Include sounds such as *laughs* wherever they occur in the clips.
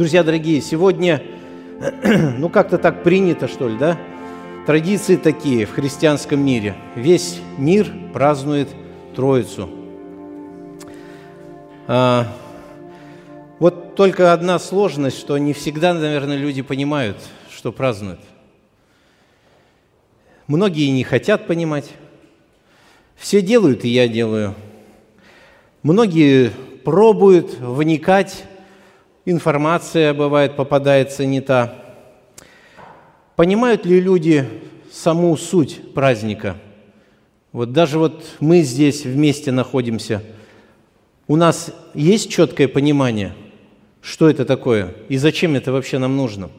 Друзья дорогие, сегодня, *clears throat* ну как-то так принято, что ли, да? Традиции такие в христианском мире. Весь мир празднует Троицу. А, вот только одна сложность, что не всегда, наверное, люди понимают, что празднуют. Многие не хотят понимать. Все делают, и я делаю. Многие пробуют вникать, информация бывает попадается не та. Понимают ли люди саму суть праздника? Вот даже вот мы здесь вместе находимся. У нас есть четкое понимание, что это такое и зачем это вообще нам нужно?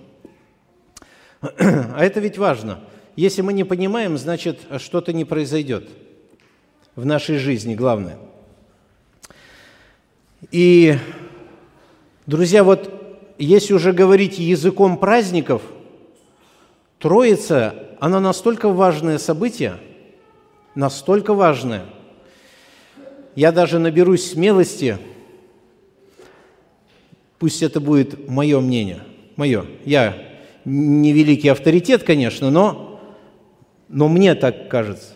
А это ведь важно. Если мы не понимаем, значит, что-то не произойдет в нашей жизни, главное. И Друзья, вот если уже говорить языком праздников, Троица, она настолько важное событие, настолько важное. Я даже наберусь смелости, пусть это будет мое мнение, мое. Я не великий авторитет, конечно, но, но мне так кажется,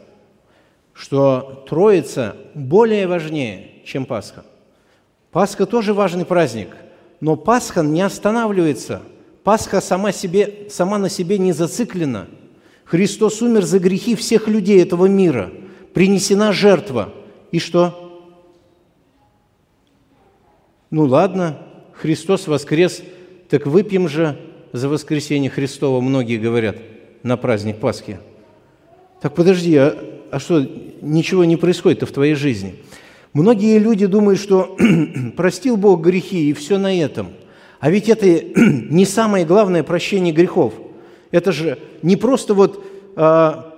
что Троица более важнее, чем Пасха. Пасха тоже важный праздник – но Пасха не останавливается. Пасха сама, себе, сама на себе не зациклена. Христос умер за грехи всех людей этого мира. Принесена жертва. И что? Ну ладно, Христос воскрес, так выпьем же за воскресение Христова, многие говорят, на праздник Пасхи. Так подожди, а, а что, ничего не происходит в твоей жизни? Многие люди думают, что *clears throat* простил Бог грехи, и все на этом. А ведь это *clears throat* не самое главное прощение грехов. Это же не просто вот а,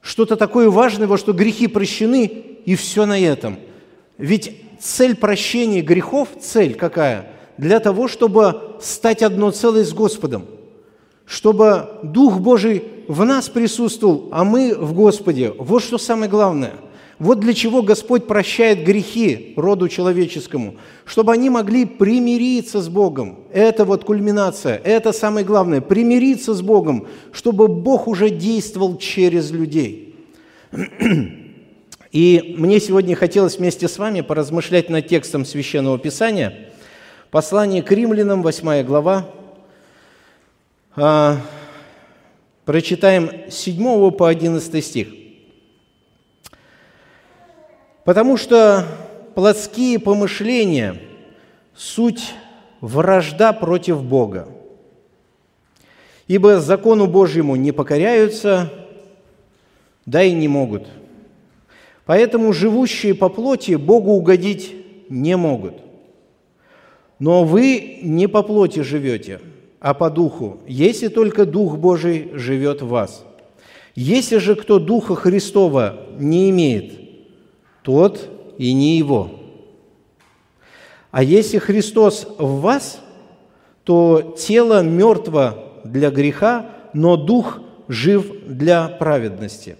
что-то такое важное, во что грехи прощены, и все на этом. Ведь цель прощения грехов, цель какая? Для того, чтобы стать одно целое с Господом, чтобы Дух Божий в нас присутствовал, а мы в Господе. Вот что самое главное – вот для чего Господь прощает грехи роду человеческому, чтобы они могли примириться с Богом. Это вот кульминация, это самое главное, примириться с Богом, чтобы Бог уже действовал через людей. *clears throat* И мне сегодня хотелось вместе с вами поразмышлять над текстом Священного Писания, послание к римлянам, 8 глава, а, прочитаем с 7 по 11 стих. Потому что плотские помышления – суть вражда против Бога. Ибо закону Божьему не покоряются, да и не могут. Поэтому живущие по плоти Богу угодить не могут. Но вы не по плоти живете, а по духу, если только Дух Божий живет в вас. Если же кто Духа Христова не имеет – тот и не его. А если Христос в вас, то тело мертво для греха, но дух жив для праведности.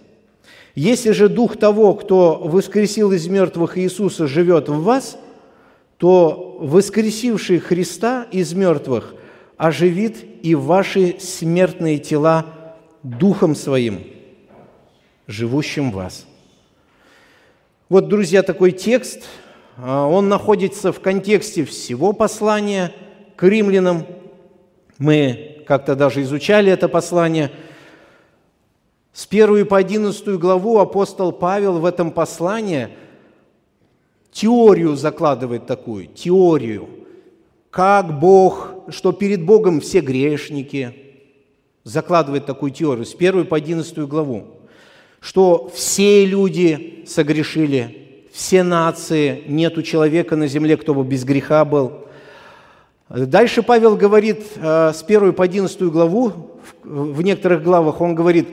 Если же дух того, кто воскресил из мертвых Иисуса, живет в вас, то воскресивший Христа из мертвых оживит и ваши смертные тела Духом Своим, живущим в вас – вот, друзья, такой текст, а, он находится в контексте всего послания к римлянам. Мы как-то даже изучали это послание. С 1 по 11 главу апостол Павел в этом послании теорию закладывает такую, теорию, как Бог, что перед Богом все грешники, закладывает такую теорию с 1 по 11 главу что все люди согрешили, все нации, нету человека на земле, кто бы без греха был. Дальше Павел говорит э, с 1 по 11 главу, в некоторых главах он говорит,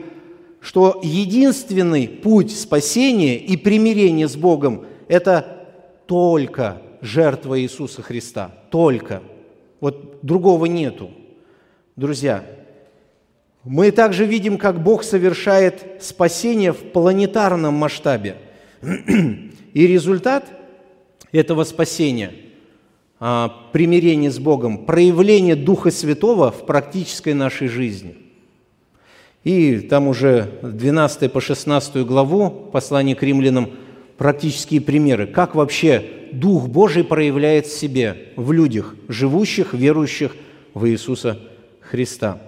что единственный путь спасения и примирения с Богом – это только жертва Иисуса Христа, только. Вот другого нету. Друзья, мы также видим, как Бог совершает спасение в планетарном масштабе. *clears throat* И результат этого спасения а, примирение с Богом, проявление Духа Святого в практической нашей жизни. И там уже 12 по 16 главу послания к римлянам практические примеры, как вообще Дух Божий проявляет в себе, в людях, живущих, верующих в Иисуса Христа.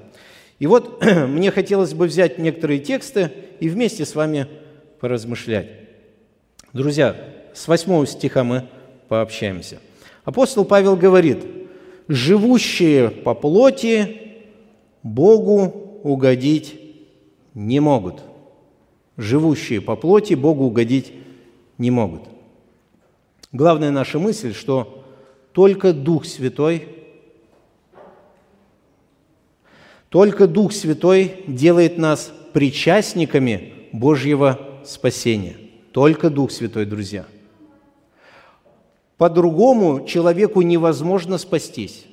И вот *clears throat* мне хотелось бы взять некоторые тексты и вместе с вами поразмышлять. Друзья, с 8 стиха мы пообщаемся – Апостол Павел говорит, живущие по плоти Богу угодить не могут. Живущие по плоти Богу угодить не могут. Главная наша мысль, что только Дух Святой, только Дух Святой делает нас причастниками Божьего спасения. Только Дух Святой, друзья – по-другому человеку невозможно спастись.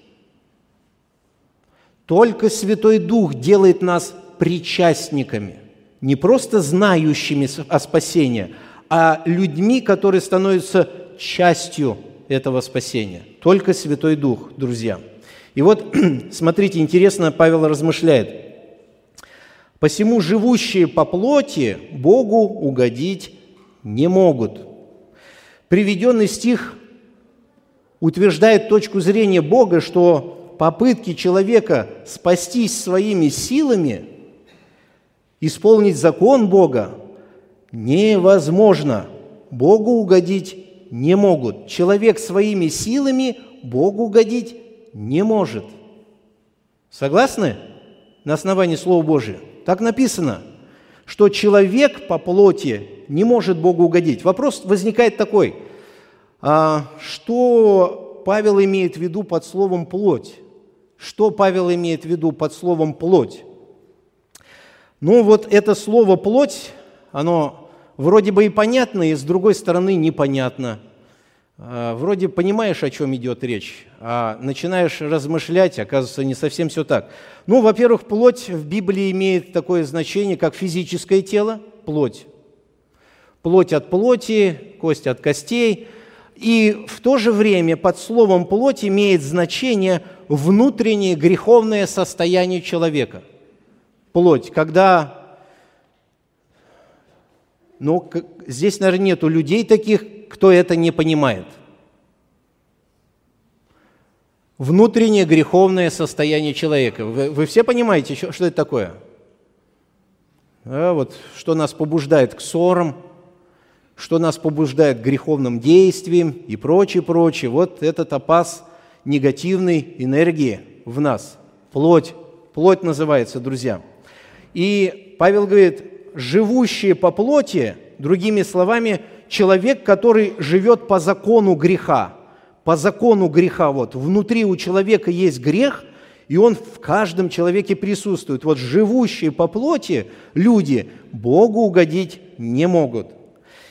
Только Святой Дух делает нас причастниками, не просто знающими о спасении, а людьми, которые становятся частью этого спасения. Только Святой Дух, друзья. И вот, *clears throat* смотрите, интересно, Павел размышляет. «Посему живущие по плоти Богу угодить не могут». Приведенный стих утверждает точку зрения Бога, что попытки человека спастись своими силами, исполнить закон Бога, невозможно. Богу угодить не могут. Человек своими силами Богу угодить не может. Согласны? На основании Слова Божия. Так написано, что человек по плоти не может Богу угодить. Вопрос возникает такой – а что Павел имеет в виду под словом «плоть»? Что Павел имеет в виду под словом «плоть»? Ну вот это слово «плоть», оно вроде бы и понятно, и с другой стороны непонятно. А, вроде понимаешь, о чем идет речь, а начинаешь размышлять, оказывается, не совсем все так. Ну, во-первых, плоть в Библии имеет такое значение, как физическое тело, плоть. Плоть от плоти, кость от костей – и в то же время под словом «плоть» имеет значение внутреннее греховное состояние человека. Плоть, когда... Ну, здесь, наверное, нету людей таких, кто это не понимает. Внутреннее греховное состояние человека. Вы, вы все понимаете, что, что это такое? А вот, что нас побуждает к ссорам – что нас побуждает к греховным действиям и прочее, прочее. Вот этот опас негативной энергии в нас. Плоть. Плоть называется, друзья. И Павел говорит, живущие по плоти, другими словами, человек, который живет по закону греха. По закону греха. Вот внутри у человека есть грех, и он в каждом человеке присутствует. Вот живущие по плоти люди Богу угодить не могут.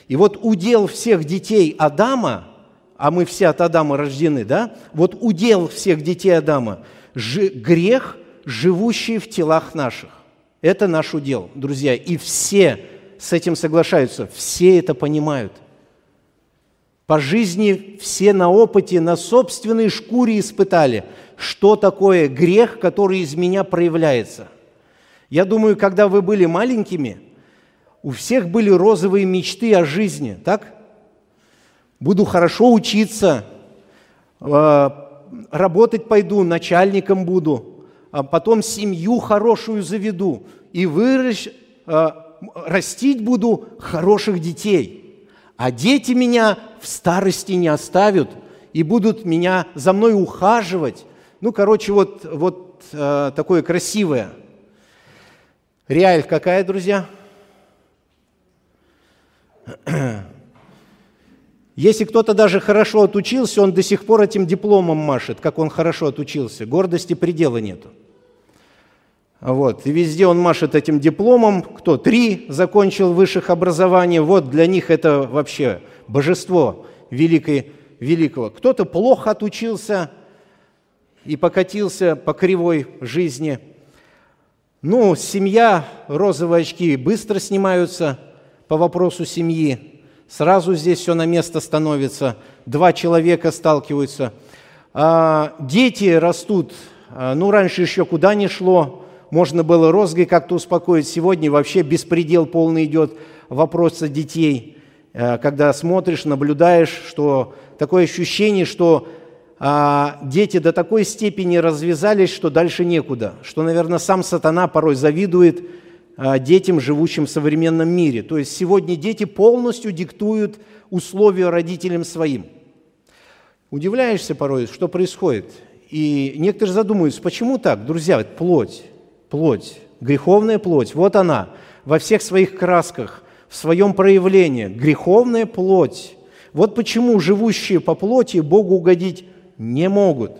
И вот удел всех детей Адама, а мы все от Адама рождены, да? Вот удел всех детей Адама – грех, живущий в телах наших. Это наш удел, друзья. И все с этим соглашаются, все это понимают. По жизни все на опыте, на собственной шкуре испытали, что такое грех, который из меня проявляется. Я думаю, когда вы были маленькими – у всех были розовые мечты о жизни, так? Буду хорошо учиться, э, работать пойду, начальником буду, а потом семью хорошую заведу и выращ, э, растить буду хороших детей. А дети меня в старости не оставят и будут меня за мной ухаживать. Ну, короче, вот, вот э, такое красивое. Реаль какая, друзья? *clears throat* – Если кто-то даже хорошо отучился, он до сих пор этим дипломом машет, как он хорошо отучился. Гордости предела нету. Вот. И везде он машет этим дипломом. Кто? Три закончил высших образований. Вот для них это вообще божество великой, великого. Кто-то плохо отучился и покатился по кривой жизни. Ну, семья, розовые очки быстро снимаются – по вопросу семьи. Сразу здесь все на место становится. Два человека сталкиваются. А, дети растут, а, ну, раньше еще куда ни шло, можно было розгой как-то успокоить. Сегодня вообще беспредел полный идет вопроса детей. А, когда смотришь, наблюдаешь, что такое ощущение, что а, дети до такой степени развязались, что дальше некуда, что, наверное, сам сатана порой завидует а, детям, живущим в современном мире. То есть сегодня дети полностью диктуют условия родителям своим. Удивляешься порой, что происходит. И некоторые задумываются, почему так? Друзья, плоть, плоть, греховная плоть, вот она, во всех своих красках, в своем проявлении, греховная плоть. Вот почему живущие по плоти Богу угодить не могут.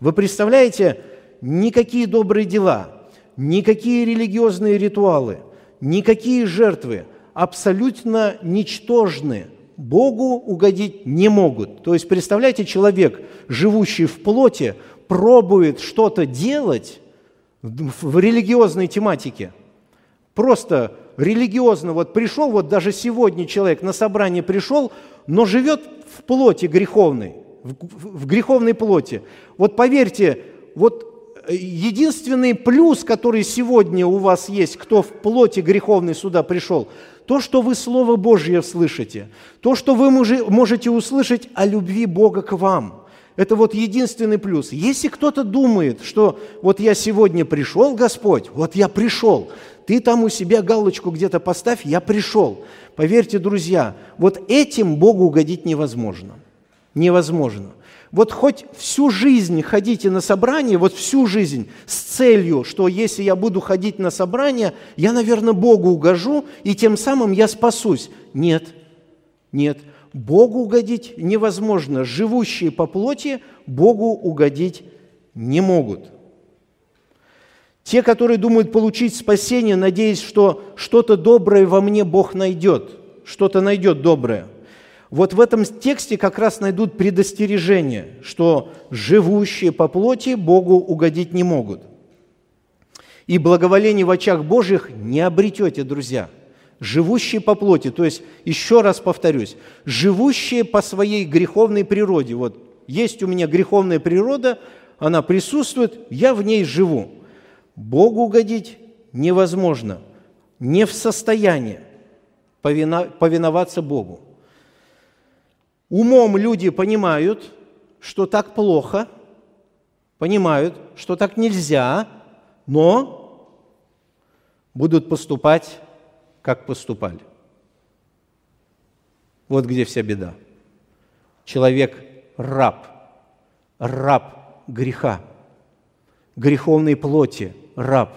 Вы представляете, никакие добрые дела, никакие религиозные ритуалы, никакие жертвы абсолютно ничтожны. Богу угодить не могут. То есть, представляете, человек, живущий в плоти, пробует что-то делать в религиозной тематике. Просто религиозно, вот пришел, вот даже сегодня человек на собрание пришел, но живет в плоти греховной – в греховной плоти. Вот поверьте, вот э, единственный плюс, который сегодня у вас есть, кто в плоти греховной сюда пришел, то, что вы Слово Божье слышите, то, что вы можете услышать о любви Бога к вам. Это вот единственный плюс. Если кто-то думает, что вот я сегодня пришел, Господь, вот я пришел, ты там у себя галочку где-то поставь, я пришел. Поверьте, друзья, вот этим Богу угодить невозможно невозможно. Вот хоть всю жизнь ходите на собрание, вот всю жизнь с целью, что если я буду ходить на собрание, я, наверное, Богу угожу, и тем самым я спасусь. Нет, нет. Богу угодить невозможно. Живущие по плоти Богу угодить не могут. Те, которые думают получить спасение, надеясь, что что-то доброе во мне Бог найдет, что-то найдет доброе – вот в этом тексте как раз найдут предостережение, что живущие по плоти Богу угодить не могут. И благоволение в очах Божьих не обретете, друзья. Живущие по плоти, то есть, еще раз повторюсь, живущие по своей греховной природе. Вот есть у меня греховная природа, она присутствует, я в ней живу. Богу угодить невозможно, не в состоянии повиноваться Богу. Умом люди понимают, что так плохо, понимают, что так нельзя, но будут поступать, как поступали. Вот где вся беда. Человек – раб, раб греха, греховной плоти – раб.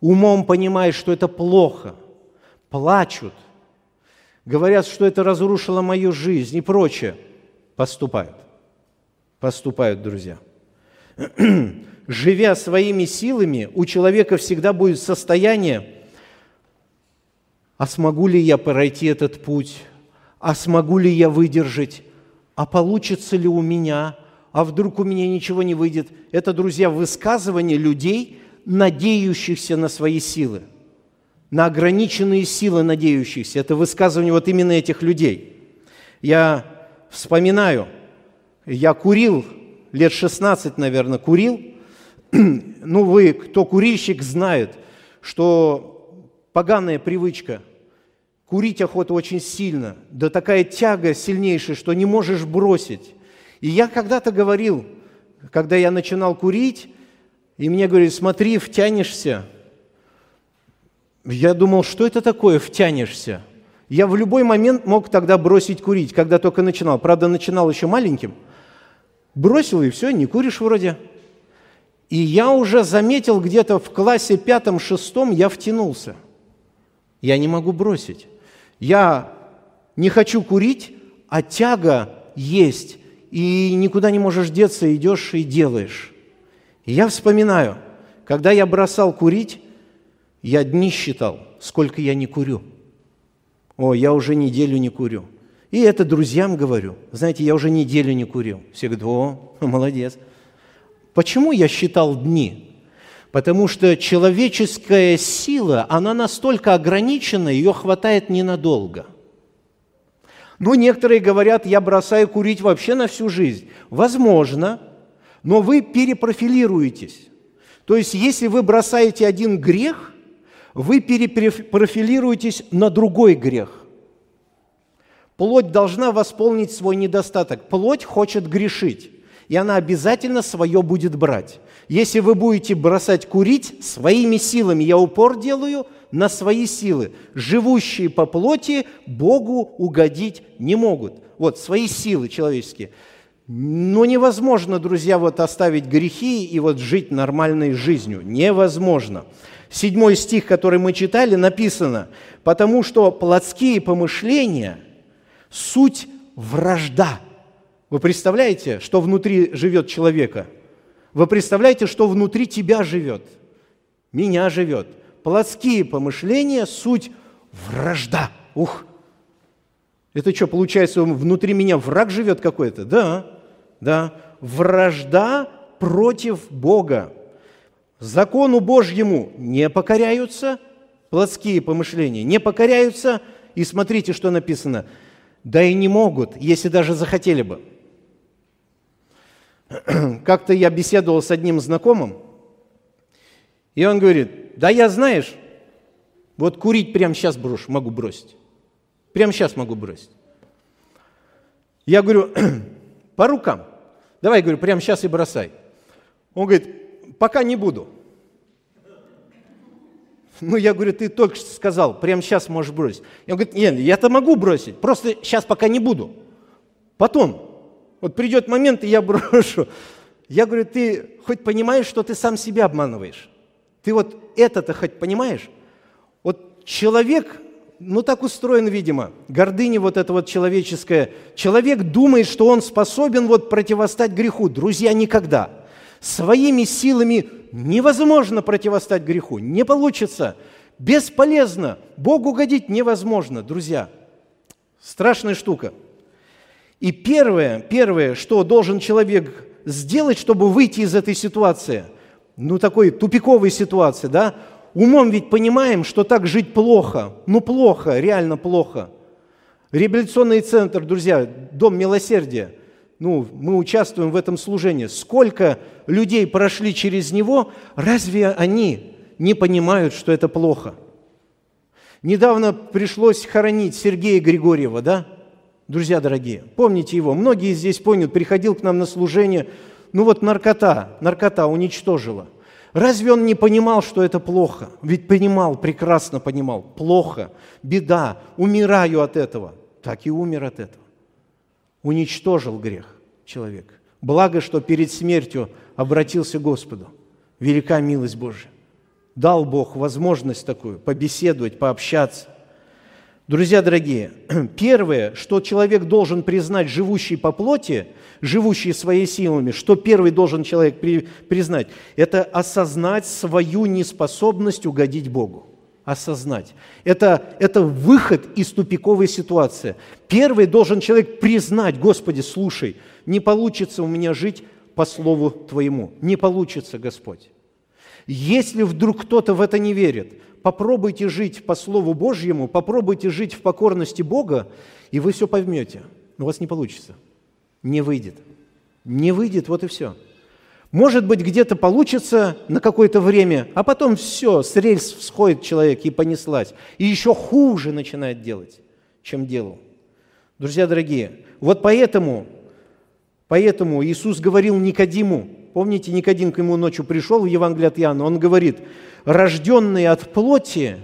Умом понимает, что это плохо, плачут, говорят, что это разрушило мою жизнь и прочее, поступают. Поступают, друзья. *clears throat* Живя своими силами, у человека всегда будет состояние, а смогу ли я пройти этот путь, а смогу ли я выдержать, а получится ли у меня, а вдруг у меня ничего не выйдет. Это, друзья, высказывание людей, надеющихся на свои силы – на ограниченные силы надеющихся. Это высказывание вот именно этих людей. Я вспоминаю, я курил, лет 16, наверное, курил. *clears throat* ну, вы, кто курильщик, знает, что поганая привычка – Курить охота очень сильно, да такая тяга сильнейшая, что не можешь бросить. И я когда-то говорил, когда я начинал курить, и мне говорили, смотри, втянешься, я думал, что это такое, втянешься. Я в любой момент мог тогда бросить курить, когда только начинал. Правда, начинал еще маленьким. Бросил, и все, не куришь вроде. И я уже заметил где-то в классе пятом-шестом, я втянулся. Я не могу бросить. Я не хочу курить, а тяга есть. И никуда не можешь деться, идешь и делаешь. И я вспоминаю, когда я бросал курить, я дни считал, сколько я не курю. О, я уже неделю не курю. И это друзьям говорю. Знаете, я уже неделю не курил. Все говорят, о, *laughs* молодец. Почему я считал дни? Потому что человеческая сила, она настолько ограничена, ее хватает ненадолго. Ну, некоторые говорят, я бросаю курить вообще на всю жизнь. Возможно, но вы перепрофилируетесь. То есть, если вы бросаете один грех, вы перепрофилируетесь на другой грех. Плоть должна восполнить свой недостаток. Плоть хочет грешить, и она обязательно свое будет брать. Если вы будете бросать курить своими силами, я упор делаю на свои силы. Живущие по плоти Богу угодить не могут. Вот, свои силы человеческие. Но невозможно, друзья, вот оставить грехи и вот жить нормальной жизнью. Невозможно. Седьмой стих, который мы читали, написано, потому что плотские помышления – суть вражда. Вы представляете, что внутри живет человека? Вы представляете, что внутри тебя живет? Меня живет. Плотские помышления – суть вражда. Ух! Это что, получается, внутри меня враг живет какой-то? Да, да. Вражда против Бога закону Божьему не покоряются, плотские помышления не покоряются, и смотрите, что написано, да и не могут, если даже захотели бы. *clears throat* Как-то я беседовал с одним знакомым, и он говорит, да я, знаешь, вот курить прямо сейчас брошу, могу бросить. Прямо сейчас могу бросить. Я говорю, *clears throat* по рукам. Давай, говорю, прямо сейчас и бросай. Он говорит, пока не буду. *laughs* Ну, я говорю, ты только что сказал, прямо сейчас можешь бросить. Я говорю, нет, я-то могу бросить, просто сейчас пока не буду. Потом, вот придет момент, и я брошу. Я говорю, ты хоть понимаешь, что ты сам себя обманываешь? Ты вот это-то хоть понимаешь? Вот человек, ну так устроен, видимо, гордыня вот эта вот человеческая. Человек думает, что он способен вот противостать греху. Друзья, никогда – Своими силами невозможно противостать греху, не получится, бесполезно, Богу угодить невозможно, друзья. Страшная штука. И первое, первое, что должен человек сделать, чтобы выйти из этой ситуации, ну такой тупиковой ситуации, да, умом ведь понимаем, что так жить плохо, ну плохо, реально плохо. Реабилитационный центр, друзья, Дом милосердия – ну, мы участвуем в этом служении, сколько людей прошли через него, разве они не понимают, что это плохо? Недавно пришлось хоронить Сергея Григорьева, да? Друзья дорогие, помните его? Многие здесь помнят, приходил к нам на служение, ну вот наркота, наркота уничтожила. Разве он не понимал, что это плохо? Ведь понимал, прекрасно понимал. Плохо, беда, умираю от этого. Так и умер от этого уничтожил грех человек. Благо, что перед смертью обратился к Господу. Велика милость Божия. Дал Бог возможность такую побеседовать, пообщаться. Друзья дорогие, *clears throat* первое, что человек должен признать, живущий по плоти, живущий своими силами, что первый должен человек при, признать, это осознать свою неспособность угодить Богу осознать. Это, это выход из тупиковой ситуации. Первый должен человек признать, Господи, слушай, не получится у меня жить по Слову Твоему. Не получится, Господь. Если вдруг кто-то в это не верит, попробуйте жить по Слову Божьему, попробуйте жить в покорности Бога, и вы все поймете. Но у вас не получится. Не выйдет. Не выйдет, вот и все. Может быть, где-то получится на какое-то время, а потом все, с рельс всходит человек и понеслась. И еще хуже начинает делать, чем делал. Друзья дорогие, вот поэтому, поэтому Иисус говорил Никодиму, помните, Никодим к ему ночью пришел в Евангелие от Иоанна, он говорит, рожденный от плоти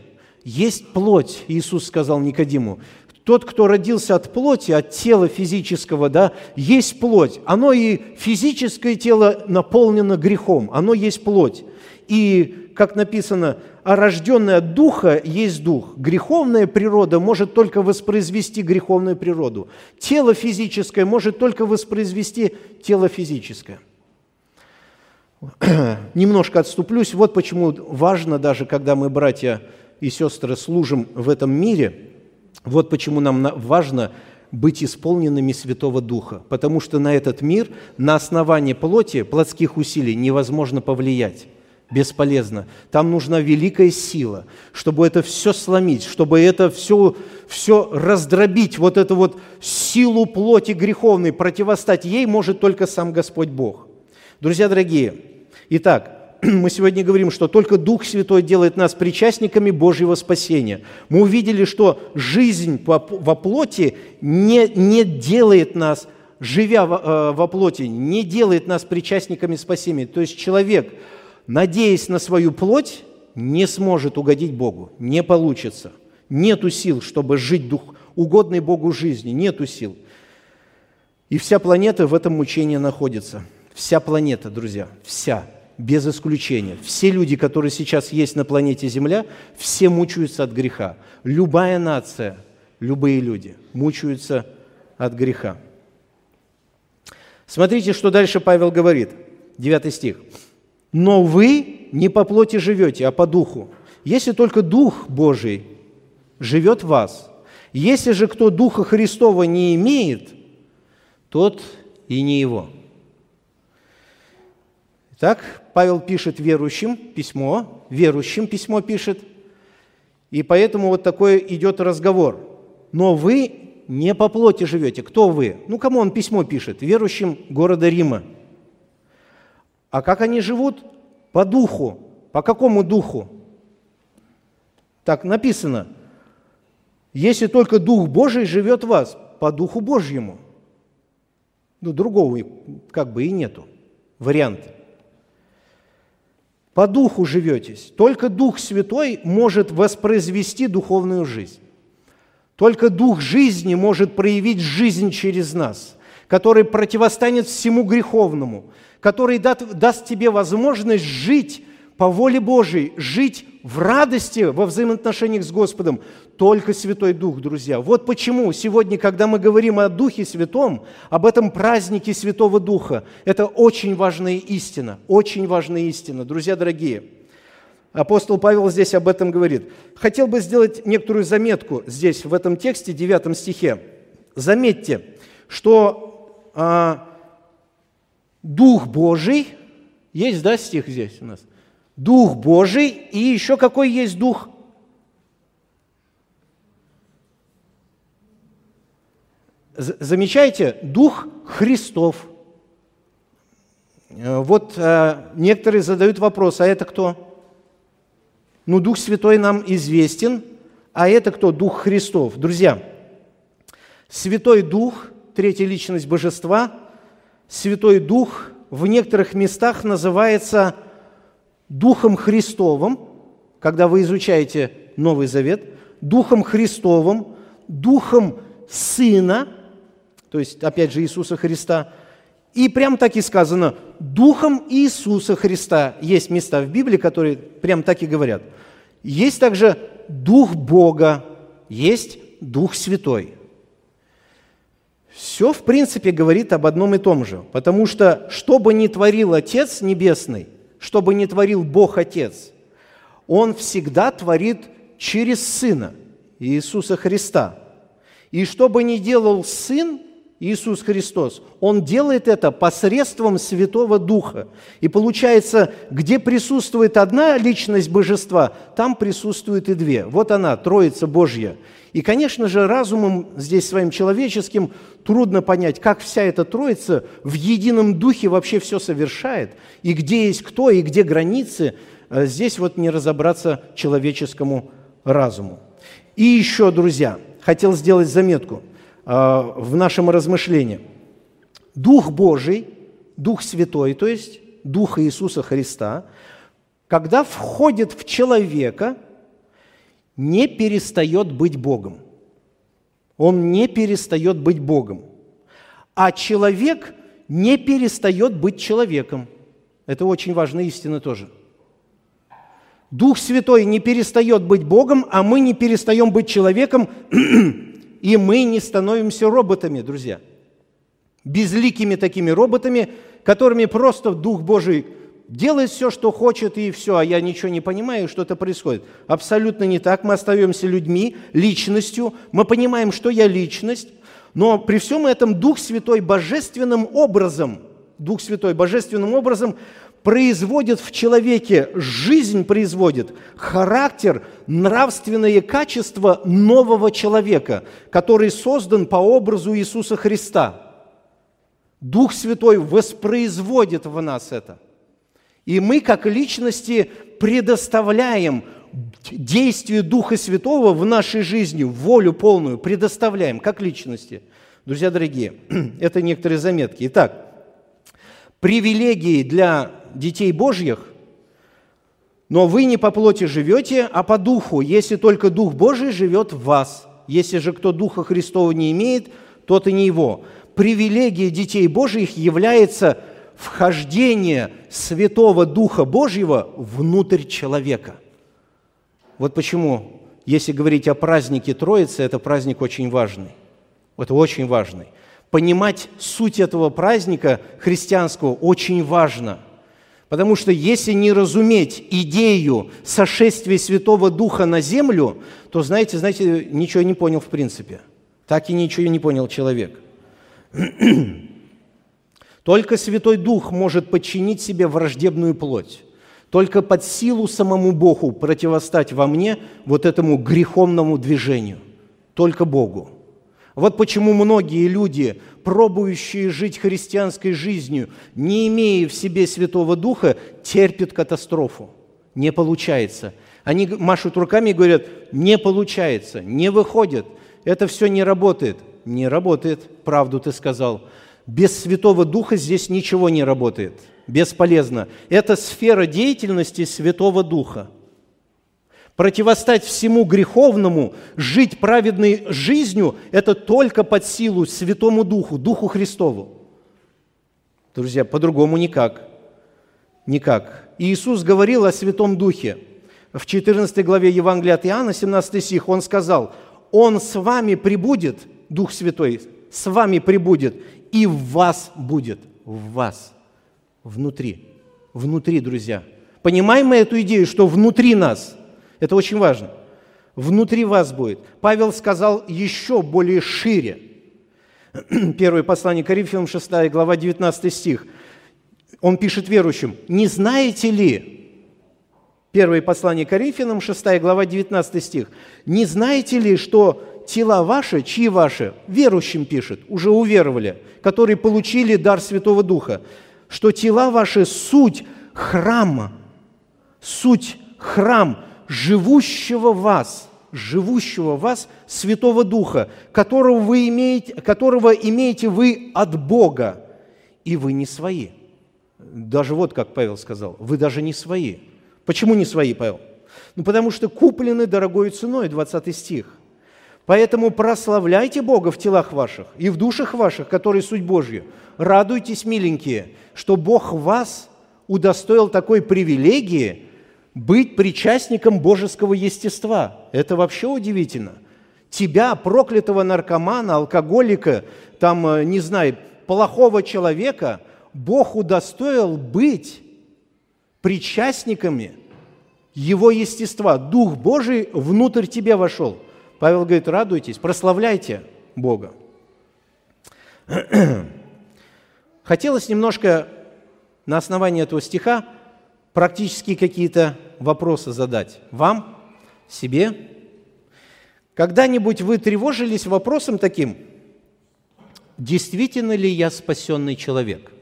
есть плоть, Иисус сказал Никодиму, тот, кто родился от плоти, от тела физического, да, есть плоть. Оно и физическое тело наполнено грехом, оно есть плоть. И, как написано, а рожденное от духа есть дух. Греховная природа может только воспроизвести греховную природу. Тело физическое может только воспроизвести тело физическое. *clears throat* Немножко отступлюсь. Вот почему важно даже, когда мы, братья и сестры, служим в этом мире – вот почему нам важно быть исполненными Святого Духа, потому что на этот мир на основании плоти, плотских усилий невозможно повлиять. Бесполезно. Там нужна великая сила, чтобы это все сломить, чтобы это все, все раздробить, вот эту вот силу плоти греховной, противостать ей может только сам Господь Бог. Друзья дорогие, итак, *clears throat* мы сегодня говорим, что только Дух Святой делает нас причастниками Божьего спасения. Мы увидели, что жизнь во плоти не, не делает нас, живя во, э, во плоти, не делает нас причастниками спасения. То есть человек, надеясь на свою плоть, не сможет угодить Богу, не получится. Нету сил, чтобы жить дух, угодной Богу жизни, нету сил. И вся планета в этом мучении находится. Вся планета, друзья, вся, без исключения. Все люди, которые сейчас есть на планете Земля, все мучаются от греха. Любая нация, любые люди мучаются от греха. Смотрите, что дальше Павел говорит, 9 стих. «Но вы не по плоти живете, а по духу. Если только Дух Божий живет в вас, если же кто Духа Христова не имеет, тот и не его». Так, Павел пишет верующим письмо, верующим письмо пишет, и поэтому вот такой идет разговор. Но вы не по плоти живете. Кто вы? Ну, кому он письмо пишет? Верующим города Рима. А как они живут? По духу. По какому духу? Так написано. Если только Дух Божий живет в вас, по Духу Божьему. Ну, другого как бы и нету варианта по духу живетесь. Только Дух Святой может воспроизвести духовную жизнь. Только Дух жизни может проявить жизнь через нас, который противостанет всему греховному, который даст тебе возможность жить по воле Божией, жить в радости во взаимоотношениях с Господом только Святой Дух, друзья. Вот почему сегодня, когда мы говорим о Духе Святом, об этом празднике Святого Духа, это очень важная истина, очень важная истина, друзья дорогие. Апостол Павел здесь об этом говорит. Хотел бы сделать некоторую заметку здесь, в этом тексте, 9 стихе. Заметьте, что а, Дух Божий, есть, да, стих здесь у нас? Дух Божий и еще какой есть Дух? Замечаете? Дух Христов. Э, вот э, некоторые задают вопрос, а это кто? Ну, Дух Святой нам известен, а это кто? Дух Христов. Друзья, Святой Дух, третья личность Божества, Святой Дух в некоторых местах называется Духом Христовым, когда вы изучаете Новый Завет, Духом Христовым, Духом Сына, то есть, опять же, Иисуса Христа, и прям так и сказано, Духом Иисуса Христа. Есть места в Библии, которые прям так и говорят. Есть также Дух Бога, есть Дух Святой. Все, в принципе, говорит об одном и том же, потому что, что бы ни творил Отец Небесный – что бы ни творил Бог Отец, Он всегда творит через Сына Иисуса Христа. И что бы ни делал Сын Иисус Христос, Он делает это посредством Святого Духа. И получается, где присутствует одна личность Божества, там присутствует и две. Вот она, Троица Божья. И, конечно же, разумом здесь своим человеческим трудно понять, как вся эта Троица в едином духе вообще все совершает, и где есть кто, и где границы. Э, здесь вот не разобраться человеческому разуму. И еще, друзья, хотел сделать заметку в нашем размышлении. Дух Божий, Дух Святой, то есть Дух Иисуса Христа, когда входит в человека – не перестает быть Богом. Он не перестает быть Богом. А человек не перестает быть человеком. Это очень важная истина тоже. Дух Святой не перестает быть Богом, а мы не перестаем быть человеком, *clears throat* и мы не становимся роботами, друзья. Безликими такими роботами, которыми просто Дух Божий делает все, что хочет, и все, а я ничего не понимаю, что-то происходит. Абсолютно не так. Мы остаемся людьми, личностью. Мы понимаем, что я личность, но при всем этом Дух Святой божественным образом, Дух Святой божественным образом производит в человеке, жизнь производит, характер, нравственные качества нового человека, который создан по образу Иисуса Христа – Дух Святой воспроизводит в нас это. И мы, как личности, предоставляем действие Духа Святого в нашей жизни, волю полную предоставляем, как личности. Друзья дорогие, *clears throat* это некоторые заметки. Итак, привилегии для детей Божьих, но вы не по плоти живете, а по духу, если только Дух Божий живет в вас. Если же кто Духа Христова не имеет, тот и не его. Привилегия детей Божьих является вхождение Святого Духа Божьего внутрь человека. Вот почему, если говорить о празднике Троицы, это праздник очень важный. Это очень важный. Понимать суть этого праздника христианского очень важно. Потому что если не разуметь идею сошествия Святого Духа на землю, то, знаете, знаете, ничего не понял в принципе. Так и ничего не понял человек. *clears throat* Только Святой Дух может подчинить себе враждебную плоть. Только под силу самому Богу противостать во мне вот этому греховному движению. Только Богу. Вот почему многие люди, пробующие жить христианской жизнью, не имея в себе Святого Духа, терпят катастрофу. Не получается. Они машут руками и говорят, не получается, не выходит, это все не работает. Не работает, правду ты сказал. Без Святого Духа здесь ничего не работает. Бесполезно. Это сфера деятельности Святого Духа. Противостать всему греховному, жить праведной жизнью – это только под силу Святому Духу, Духу Христову. Друзья, по-другому никак. Никак. Иисус говорил о Святом Духе. В 14 главе Евангелия от Иоанна, 17 стих, Он сказал, «Он с вами прибудет, Дух Святой, с вами прибудет, и в вас будет, в вас, внутри, внутри, друзья. Понимаем мы эту идею, что внутри нас, это очень важно, внутри вас будет. Павел сказал еще более шире. *clears throat* Первое послание Коринфянам, 6 глава, 19 стих. Он пишет верующим, «Не знаете ли, Первое послание Коринфянам, 6 глава, 19 стих. «Не знаете ли, что тела ваши, чьи ваши, верующим пишет, уже уверовали, которые получили дар Святого Духа, что тела ваши – суть храма, суть храм живущего вас, живущего вас Святого Духа, которого, вы имеете, которого имеете вы от Бога, и вы не свои. Даже вот как Павел сказал, вы даже не свои. Почему не свои, Павел? Ну, потому что куплены дорогой ценой, 20 стих – Поэтому прославляйте Бога в телах ваших и в душах ваших, которые суть Божья. Радуйтесь, миленькие, что Бог вас удостоил такой привилегии быть причастником божеского естества. Это вообще удивительно. Тебя, проклятого наркомана, алкоголика, там, э, не знаю, плохого человека, Бог удостоил быть причастниками Его естества. Дух Божий внутрь тебя вошел – Павел говорит, радуйтесь, прославляйте Бога. *clears throat* Хотелось немножко на основании этого стиха практически какие-то вопросы задать вам, себе. Когда-нибудь вы тревожились вопросом таким, действительно ли я спасенный человек?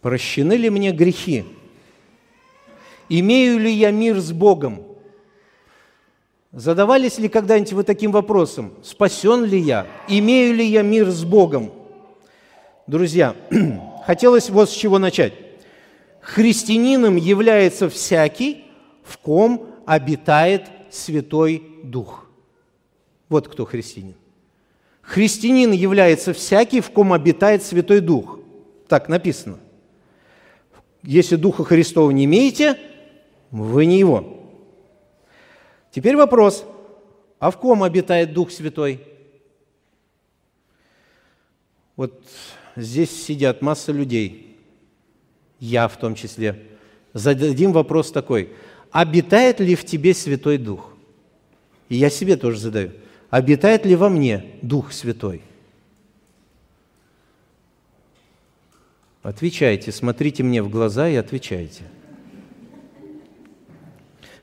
Прощены ли мне грехи? Имею ли я мир с Богом? Задавались ли когда-нибудь вы таким вопросом, спасен ли я, имею ли я мир с Богом? Друзья, *clears throat* хотелось вот с чего начать. Христианином является всякий, в ком обитает Святой Дух. Вот кто христианин. Христианин является всякий, в ком обитает Святой Дух. Так написано. Если Духа Христова не имеете, вы не его. Теперь вопрос, а в ком обитает Дух Святой? Вот здесь сидят масса людей, я в том числе. Зададим вопрос такой, обитает ли в тебе Святой Дух? И я себе тоже задаю, обитает ли во мне Дух Святой? Отвечайте, смотрите мне в глаза и отвечайте.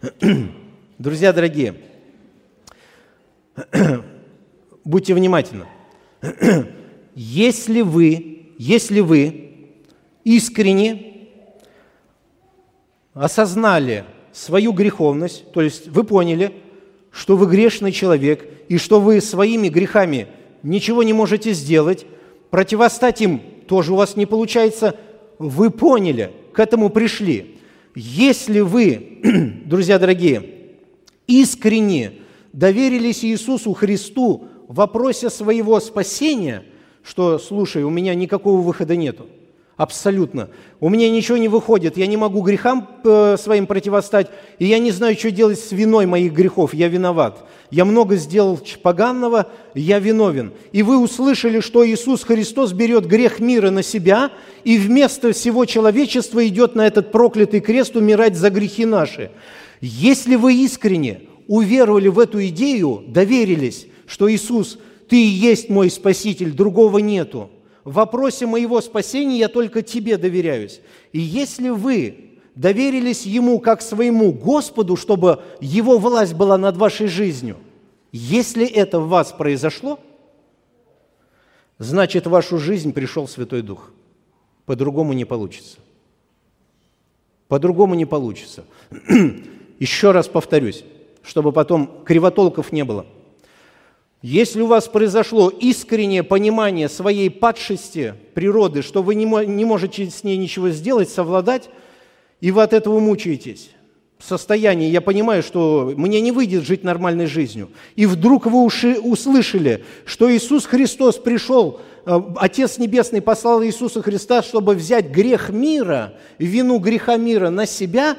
*clears throat* Друзья дорогие, *clears throat* будьте внимательны. *clears throat* если вы, если вы искренне осознали свою греховность, то есть вы поняли, что вы грешный человек и что вы своими грехами ничего не можете сделать, противостать им тоже у вас не получается, вы поняли, к этому пришли. Если вы, *clears throat* друзья дорогие, искренне доверились Иисусу Христу в вопросе своего спасения, что, слушай, у меня никакого выхода нету – Абсолютно. У меня ничего не выходит, я не могу грехам э, своим противостать, и я не знаю, что делать с виной моих грехов, я виноват. Я много сделал поганного, я виновен. И вы услышали, что Иисус Христос берет грех мира на себя, и вместо всего человечества идет на этот проклятый крест умирать за грехи наши. Если вы искренне уверовали в эту идею, доверились, что Иисус, Ты и есть мой Спаситель, другого нету – в вопросе моего спасения я только Тебе доверяюсь. И если вы доверились Ему как своему Господу, чтобы Его власть была над вашей жизнью, если это в вас произошло, значит, в вашу жизнь пришел Святой Дух. По-другому не получится. По-другому не получится. *clears throat* Еще раз повторюсь, чтобы потом кривотолков не было – если у вас произошло искреннее понимание своей падшести природы, что вы не можете с ней ничего сделать, совладать, и вы от этого мучаетесь, состоянии, я понимаю, что мне не выйдет жить нормальной жизнью, и вдруг вы уши, услышали, что Иисус Христос пришел, э, Отец Небесный послал Иисуса Христа, чтобы взять грех мира, вину греха мира на себя,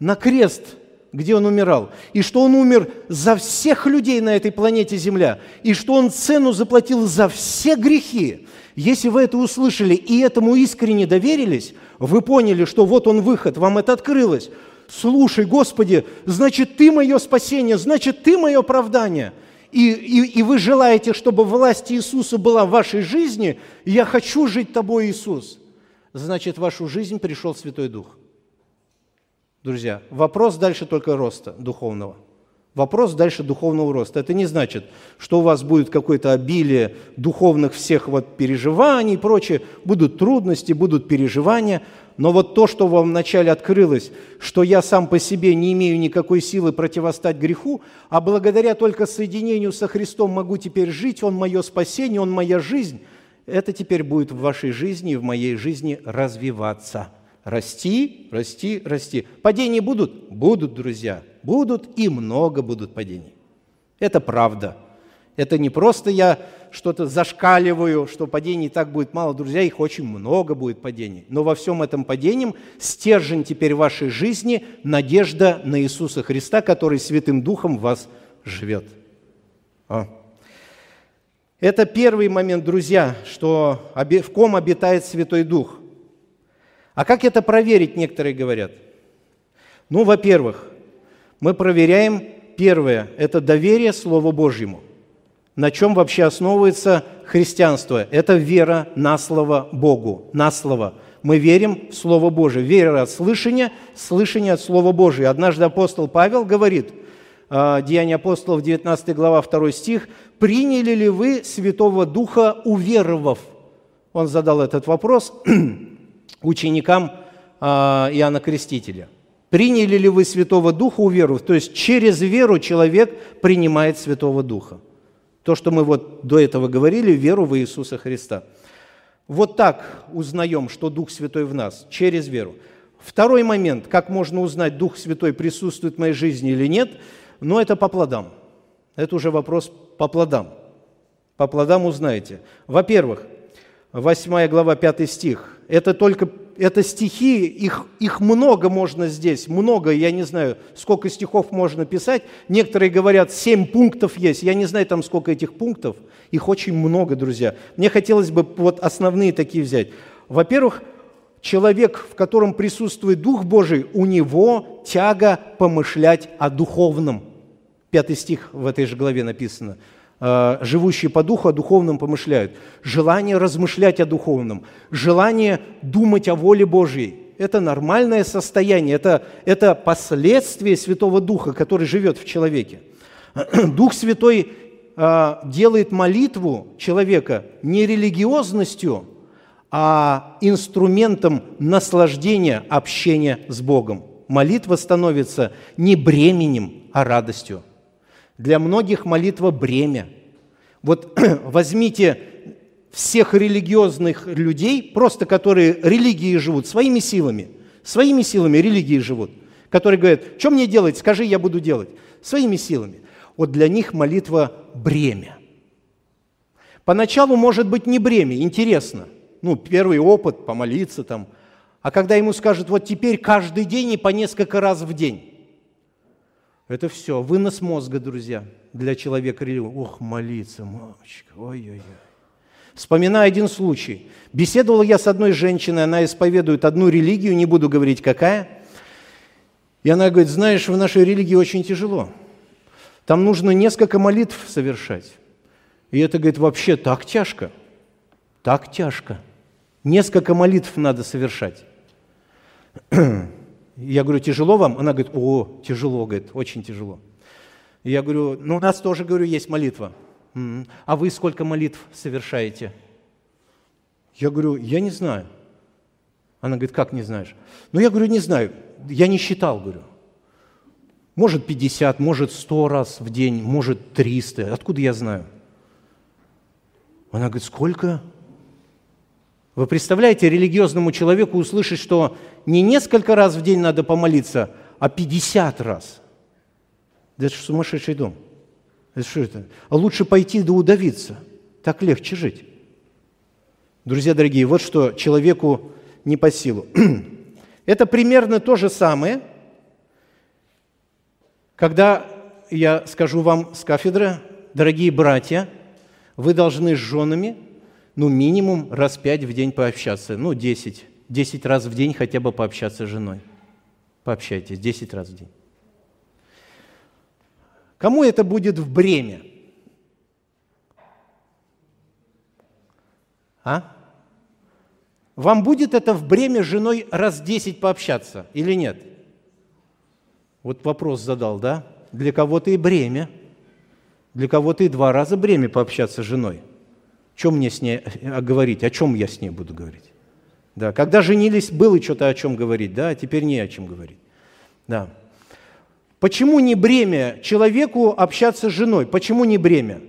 на крест – где он умирал, и что он умер за всех людей на этой планете Земля, и что он цену заплатил за все грехи. Если вы это услышали и этому искренне доверились, вы поняли, что вот он выход, вам это открылось. Слушай, Господи, значит, Ты мое спасение, значит, Ты мое оправдание. И, и, и вы желаете, чтобы власть Иисуса была в вашей жизни, я хочу жить Тобой, Иисус. Значит, в вашу жизнь пришел Святой Дух друзья. Вопрос дальше только роста духовного. Вопрос дальше духовного роста. Это не значит, что у вас будет какое-то обилие духовных всех вот переживаний и прочее. Будут трудности, будут переживания. Но вот то, что вам вначале открылось, что я сам по себе не имею никакой силы противостать греху, а благодаря только соединению со Христом могу теперь жить, Он мое спасение, Он моя жизнь, это теперь будет в вашей жизни и в моей жизни развиваться – Расти, расти, расти. Падения будут? Будут, друзья. Будут и много будут падений. Это правда. Это не просто я что-то зашкаливаю, что падений так будет мало. Друзья, их очень много будет падений. Но во всем этом падении стержень теперь вашей жизни – надежда на Иисуса Христа, который Святым Духом в вас живет. А. Это первый момент, друзья, что в ком обитает Святой Дух – а как это проверить, некоторые говорят? Ну, во-первых, мы проверяем, первое, это доверие Слову Божьему. На чем вообще основывается христианство? Это вера на Слово Богу, на Слово. Мы верим в Слово Божие. Вера от слышания, слышание от Слова Божия. Однажды апостол Павел говорит, а, Деяния апостолов, 19 глава, 2 стих, «Приняли ли вы Святого Духа, уверовав?» Он задал этот вопрос, *clears throat* ученикам а, Иоанна Крестителя. Приняли ли вы Святого Духа, уверовав? То есть через веру человек принимает Святого Духа. То, что мы вот до этого говорили, веру в Иисуса Христа. Вот так узнаем, что Дух Святой в нас, через веру. Второй момент, как можно узнать, Дух Святой присутствует в моей жизни или нет, но это по плодам. Это уже вопрос по плодам. По плодам узнаете. Во-первых, 8 глава, 5 стих. Это только это стихи, их, их много можно здесь, много, я не знаю, сколько стихов можно писать. Некоторые говорят, семь пунктов есть, я не знаю там сколько этих пунктов, их очень много, друзья. Мне хотелось бы вот основные такие взять. Во-первых, человек, в котором присутствует Дух Божий, у него тяга помышлять о духовном. Пятый стих в этой же главе написано – живущие по духу о духовном помышляют. Желание размышлять о духовном, желание думать о воле Божьей. Это нормальное состояние, это, это последствие Святого Духа, который живет в человеке. *clears throat* Дух Святой а, делает молитву человека не религиозностью, а инструментом наслаждения общения с Богом. Молитва становится не бременем, а радостью. Для многих молитва – бремя. Вот *clears throat* возьмите всех религиозных людей, просто которые религии живут, своими силами, своими силами религии живут, которые говорят, что мне делать, скажи, я буду делать, своими силами. Вот для них молитва – бремя. Поначалу может быть не бремя, интересно. Ну, первый опыт, помолиться там. А когда ему скажут, вот теперь каждый день и по несколько раз в день. Это все, вынос мозга, друзья, для человека религии. Ох, молиться, мамочка, ой-ой-ой. Вспоминаю один случай. Беседовал я с одной женщиной, она исповедует одну религию, не буду говорить какая. И она говорит, знаешь, в нашей религии очень тяжело. Там нужно несколько молитв совершать. И это, говорит, вообще так тяжко. Так тяжко. Несколько молитв надо совершать. *clears throat* Я говорю, тяжело вам? Она говорит, о, тяжело, говорит, очень тяжело. Я говорю, ну у нас тоже, говорю, есть молитва. А вы сколько молитв совершаете? Я говорю, я не знаю. Она говорит, как не знаешь? Ну, я говорю, не знаю. Я не считал, говорю. Может 50, может 100 раз в день, может 300. Откуда я знаю? Она говорит, сколько? Вы представляете, религиозному человеку услышать, что не несколько раз в день надо помолиться, а 50 раз. Да это же сумасшедший дом. Это что это? А лучше пойти да удавиться. Так легче жить. Друзья дорогие, вот что человеку не по силу. *clears throat* Это примерно то же самое, когда я скажу вам с кафедры, дорогие братья, вы должны с женами, ну, минимум раз пять в день пообщаться, ну, десять, десять раз в день хотя бы пообщаться с женой. Пообщайтесь, десять раз в день. Кому это будет в бремя? А? Вам будет это в бремя с женой раз десять пообщаться или нет? Вот вопрос задал, да? Для кого-то и бремя, для кого-то и два раза бремя пообщаться с женой. Чем мне с ней э, говорить? О чем я с ней буду говорить? Да, когда женились, было что-то о чем говорить, да, а теперь не о чем говорить. Да. Почему не бремя человеку общаться с женой? Почему не бремя?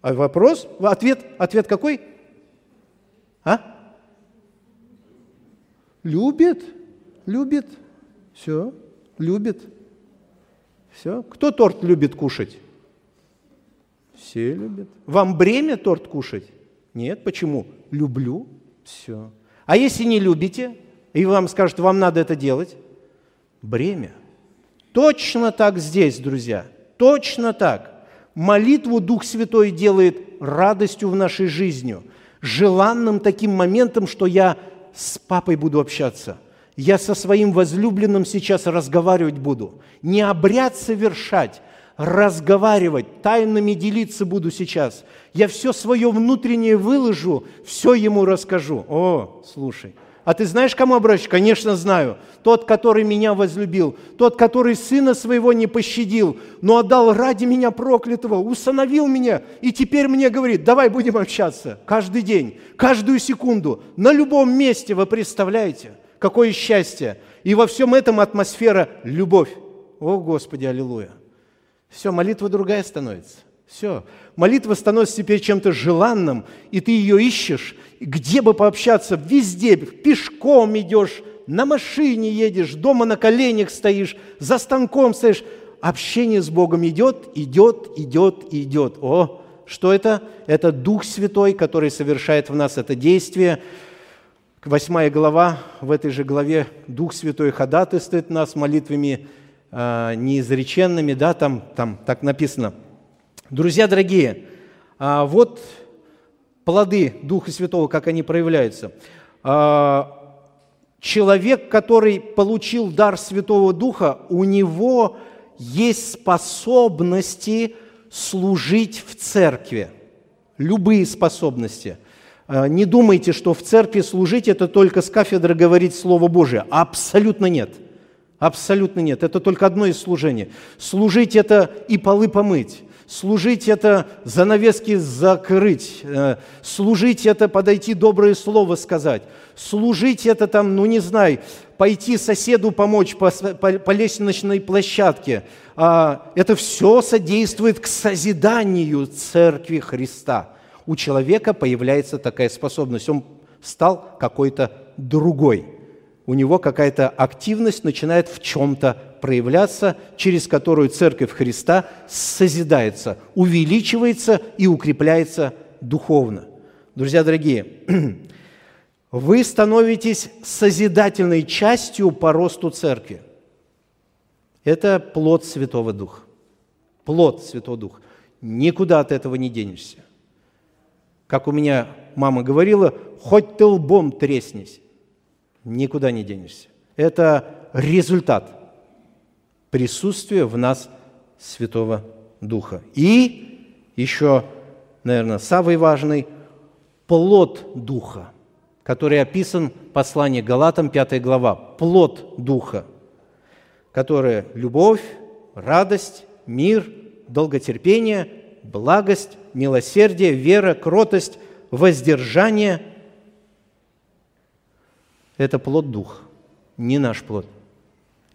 А вопрос, ответ, ответ какой? А? Любит, любит, все, любит, все. Кто торт любит кушать? Все любят. Вам бремя торт кушать? Нет, почему? Люблю, все. А если не любите, и вам скажут, вам надо это делать? Бремя. Точно так здесь, друзья, точно так. Молитву Дух Святой делает радостью в нашей жизни, желанным таким моментом, что я с папой буду общаться, я со своим возлюбленным сейчас разговаривать буду, не обряд совершать, разговаривать, тайнами делиться буду сейчас. Я все свое внутреннее выложу, все ему расскажу. О, слушай – а ты знаешь, кому обращаться? Конечно, знаю. Тот, который меня возлюбил, тот, который сына своего не пощадил, но отдал ради меня проклятого, усыновил меня, и теперь мне говорит, давай будем общаться каждый день, каждую секунду, на любом месте, вы представляете, какое счастье. И во всем этом атмосфера – любовь. О, Господи, аллилуйя. Все, молитва другая становится. Все. Молитва становится теперь чем-то желанным, и ты ее ищешь, где бы пообщаться, везде, пешком идешь, на машине едешь, дома на коленях стоишь, за станком стоишь. Общение с Богом идет, идет, идет, идет. О, что это? Это Дух Святой, который совершает в нас это действие. Восьмая глава, в этой же главе Дух Святой ходатайствует нас молитвами неизреченными, да, там, там так написано – Друзья дорогие, а, вот плоды Духа Святого, как они проявляются. А, человек, который получил дар Святого Духа, у него есть способности служить в церкви. Любые способности. А, не думайте, что в церкви служить – это только с кафедры говорить Слово Божие. Абсолютно нет. Абсолютно нет. Это только одно из служений. Служить – это и полы помыть Служить – это занавески закрыть. Э, служить – это подойти доброе слово сказать. Служить – это там, ну не знаю, пойти соседу помочь по, по, по лестничной площадке. А, это все содействует к созиданию Церкви Христа. У человека появляется такая способность. Он стал какой-то другой. У него какая-то активность начинает в чем-то проявляться, через которую Церковь Христа созидается, увеличивается и укрепляется духовно. Друзья дорогие, *clears throat* вы становитесь созидательной частью по росту Церкви. Это плод Святого Духа. Плод Святого Духа. Никуда от этого не денешься. Как у меня мама говорила, хоть ты лбом треснись, никуда не денешься. Это результат присутствия в нас Святого Духа. И еще, наверное, самый важный – плод Духа, который описан в послании Галатам, 5 глава. Плод Духа, который любовь, радость, мир, долготерпение, благость, милосердие, вера, кротость, воздержание – это плод Духа, не наш плод.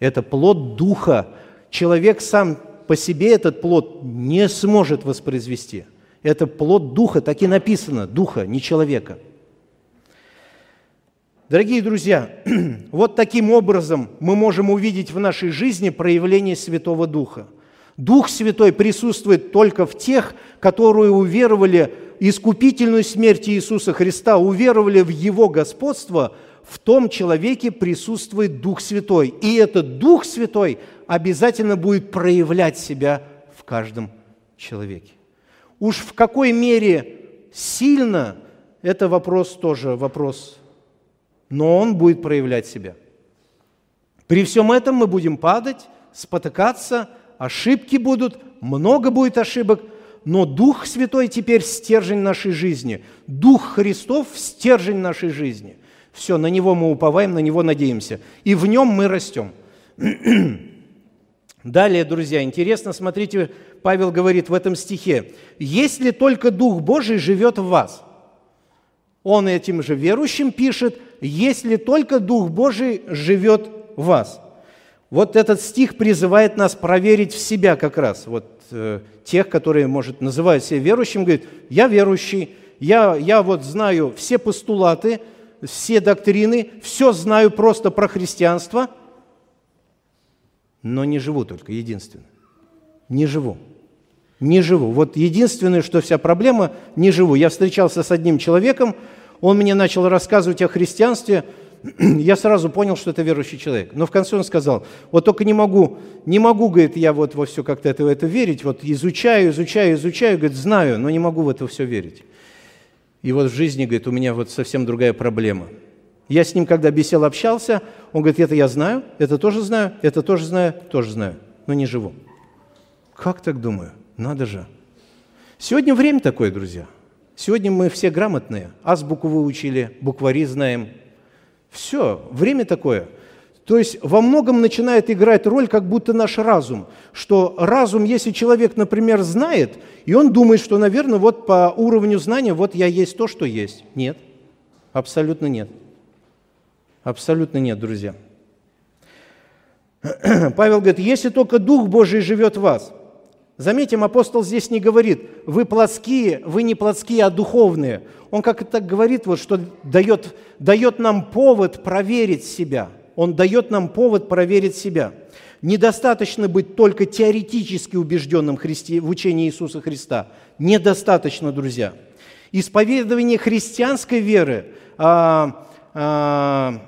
Это плод Духа. Человек сам по себе этот плод не сможет воспроизвести. Это плод Духа, так и написано, Духа, не человека. Дорогие друзья, *clears throat* вот таким образом мы можем увидеть в нашей жизни проявление Святого Духа. Дух Святой присутствует только в тех, которые уверовали искупительную смерть Иисуса Христа, уверовали в Его господство – в том человеке присутствует Дух Святой. И этот Дух Святой обязательно будет проявлять себя в каждом человеке. Уж в какой мере сильно, это вопрос тоже вопрос, но он будет проявлять себя. При всем этом мы будем падать, спотыкаться, ошибки будут, много будет ошибок, но Дух Святой теперь стержень нашей жизни. Дух Христов – стержень нашей жизни – все, на Него мы уповаем, на Него надеемся. И в Нем мы растем. *clears throat* Далее, друзья, интересно, смотрите, Павел говорит в этом стихе, «Если только Дух Божий живет в вас». Он этим же верующим пишет, «Если только Дух Божий живет в вас». Вот этот стих призывает нас проверить в себя как раз. Вот э, тех, которые, может, называют себя верующим, говорит, я верующий, я, я вот знаю все постулаты, все доктрины, все знаю просто про христианство, но не живу только, единственное. Не живу. Не живу. Вот единственное, что вся проблема, не живу. Я встречался с одним человеком, он мне начал рассказывать о христианстве, *clears throat* я сразу понял, что это верующий человек. Но в конце он сказал, вот только не могу, не могу, говорит, я вот во все как-то это, в это верить, вот изучаю, изучаю, изучаю, говорит, знаю, но не могу в это все верить. И вот в жизни, говорит, у меня вот совсем другая проблема. Я с ним, когда бесел, общался, он говорит, это я знаю, это тоже знаю, это тоже знаю, тоже знаю, но не живу. Как так думаю? Надо же. Сегодня время такое, друзья. Сегодня мы все грамотные, азбуку выучили, буквари знаем. Все, время такое – то есть во многом начинает играть роль как будто наш разум, что разум, если человек, например, знает, и он думает, что, наверное, вот по уровню знания, вот я есть то, что есть. Нет, абсолютно нет. Абсолютно нет, друзья. *clears throat* Павел говорит, если только Дух Божий живет в вас. Заметим, апостол здесь не говорит, вы плотские, вы не плотские, а духовные. Он как это говорит, вот, что дает, дает нам повод проверить себя – он дает нам повод проверить себя. Недостаточно быть только теоретически убежденным в учении Иисуса Христа. Недостаточно, друзья. Исповедование христианской веры, а, а,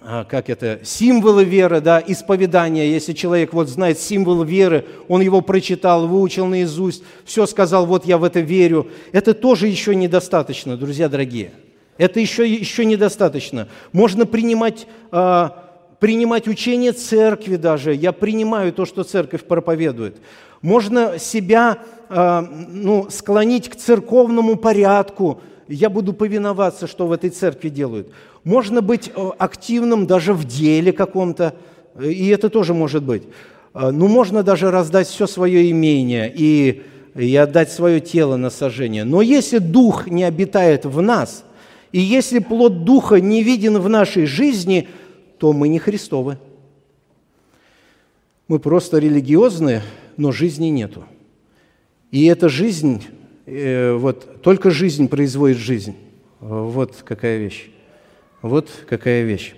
а, как это, символы веры, да, исповедание, если человек вот знает символ веры, он его прочитал, выучил наизусть, все сказал, вот я в это верю, это тоже еще недостаточно, друзья дорогие – это еще, еще недостаточно. Можно принимать, э, принимать учение церкви даже. Я принимаю то, что церковь проповедует. Можно себя э, ну, склонить к церковному порядку. Я буду повиноваться, что в этой церкви делают. Можно быть э, активным даже в деле каком-то, и это тоже может быть. э, ну, можно даже раздать все свое имение и, и отдать свое тело на сожжение. Но если Дух не обитает в нас, и если плод Духа не виден в нашей жизни, то мы не Христовы. Мы просто религиозные, но жизни нету. И эта жизнь, э, вот только жизнь производит жизнь. Вот какая вещь. Вот какая вещь.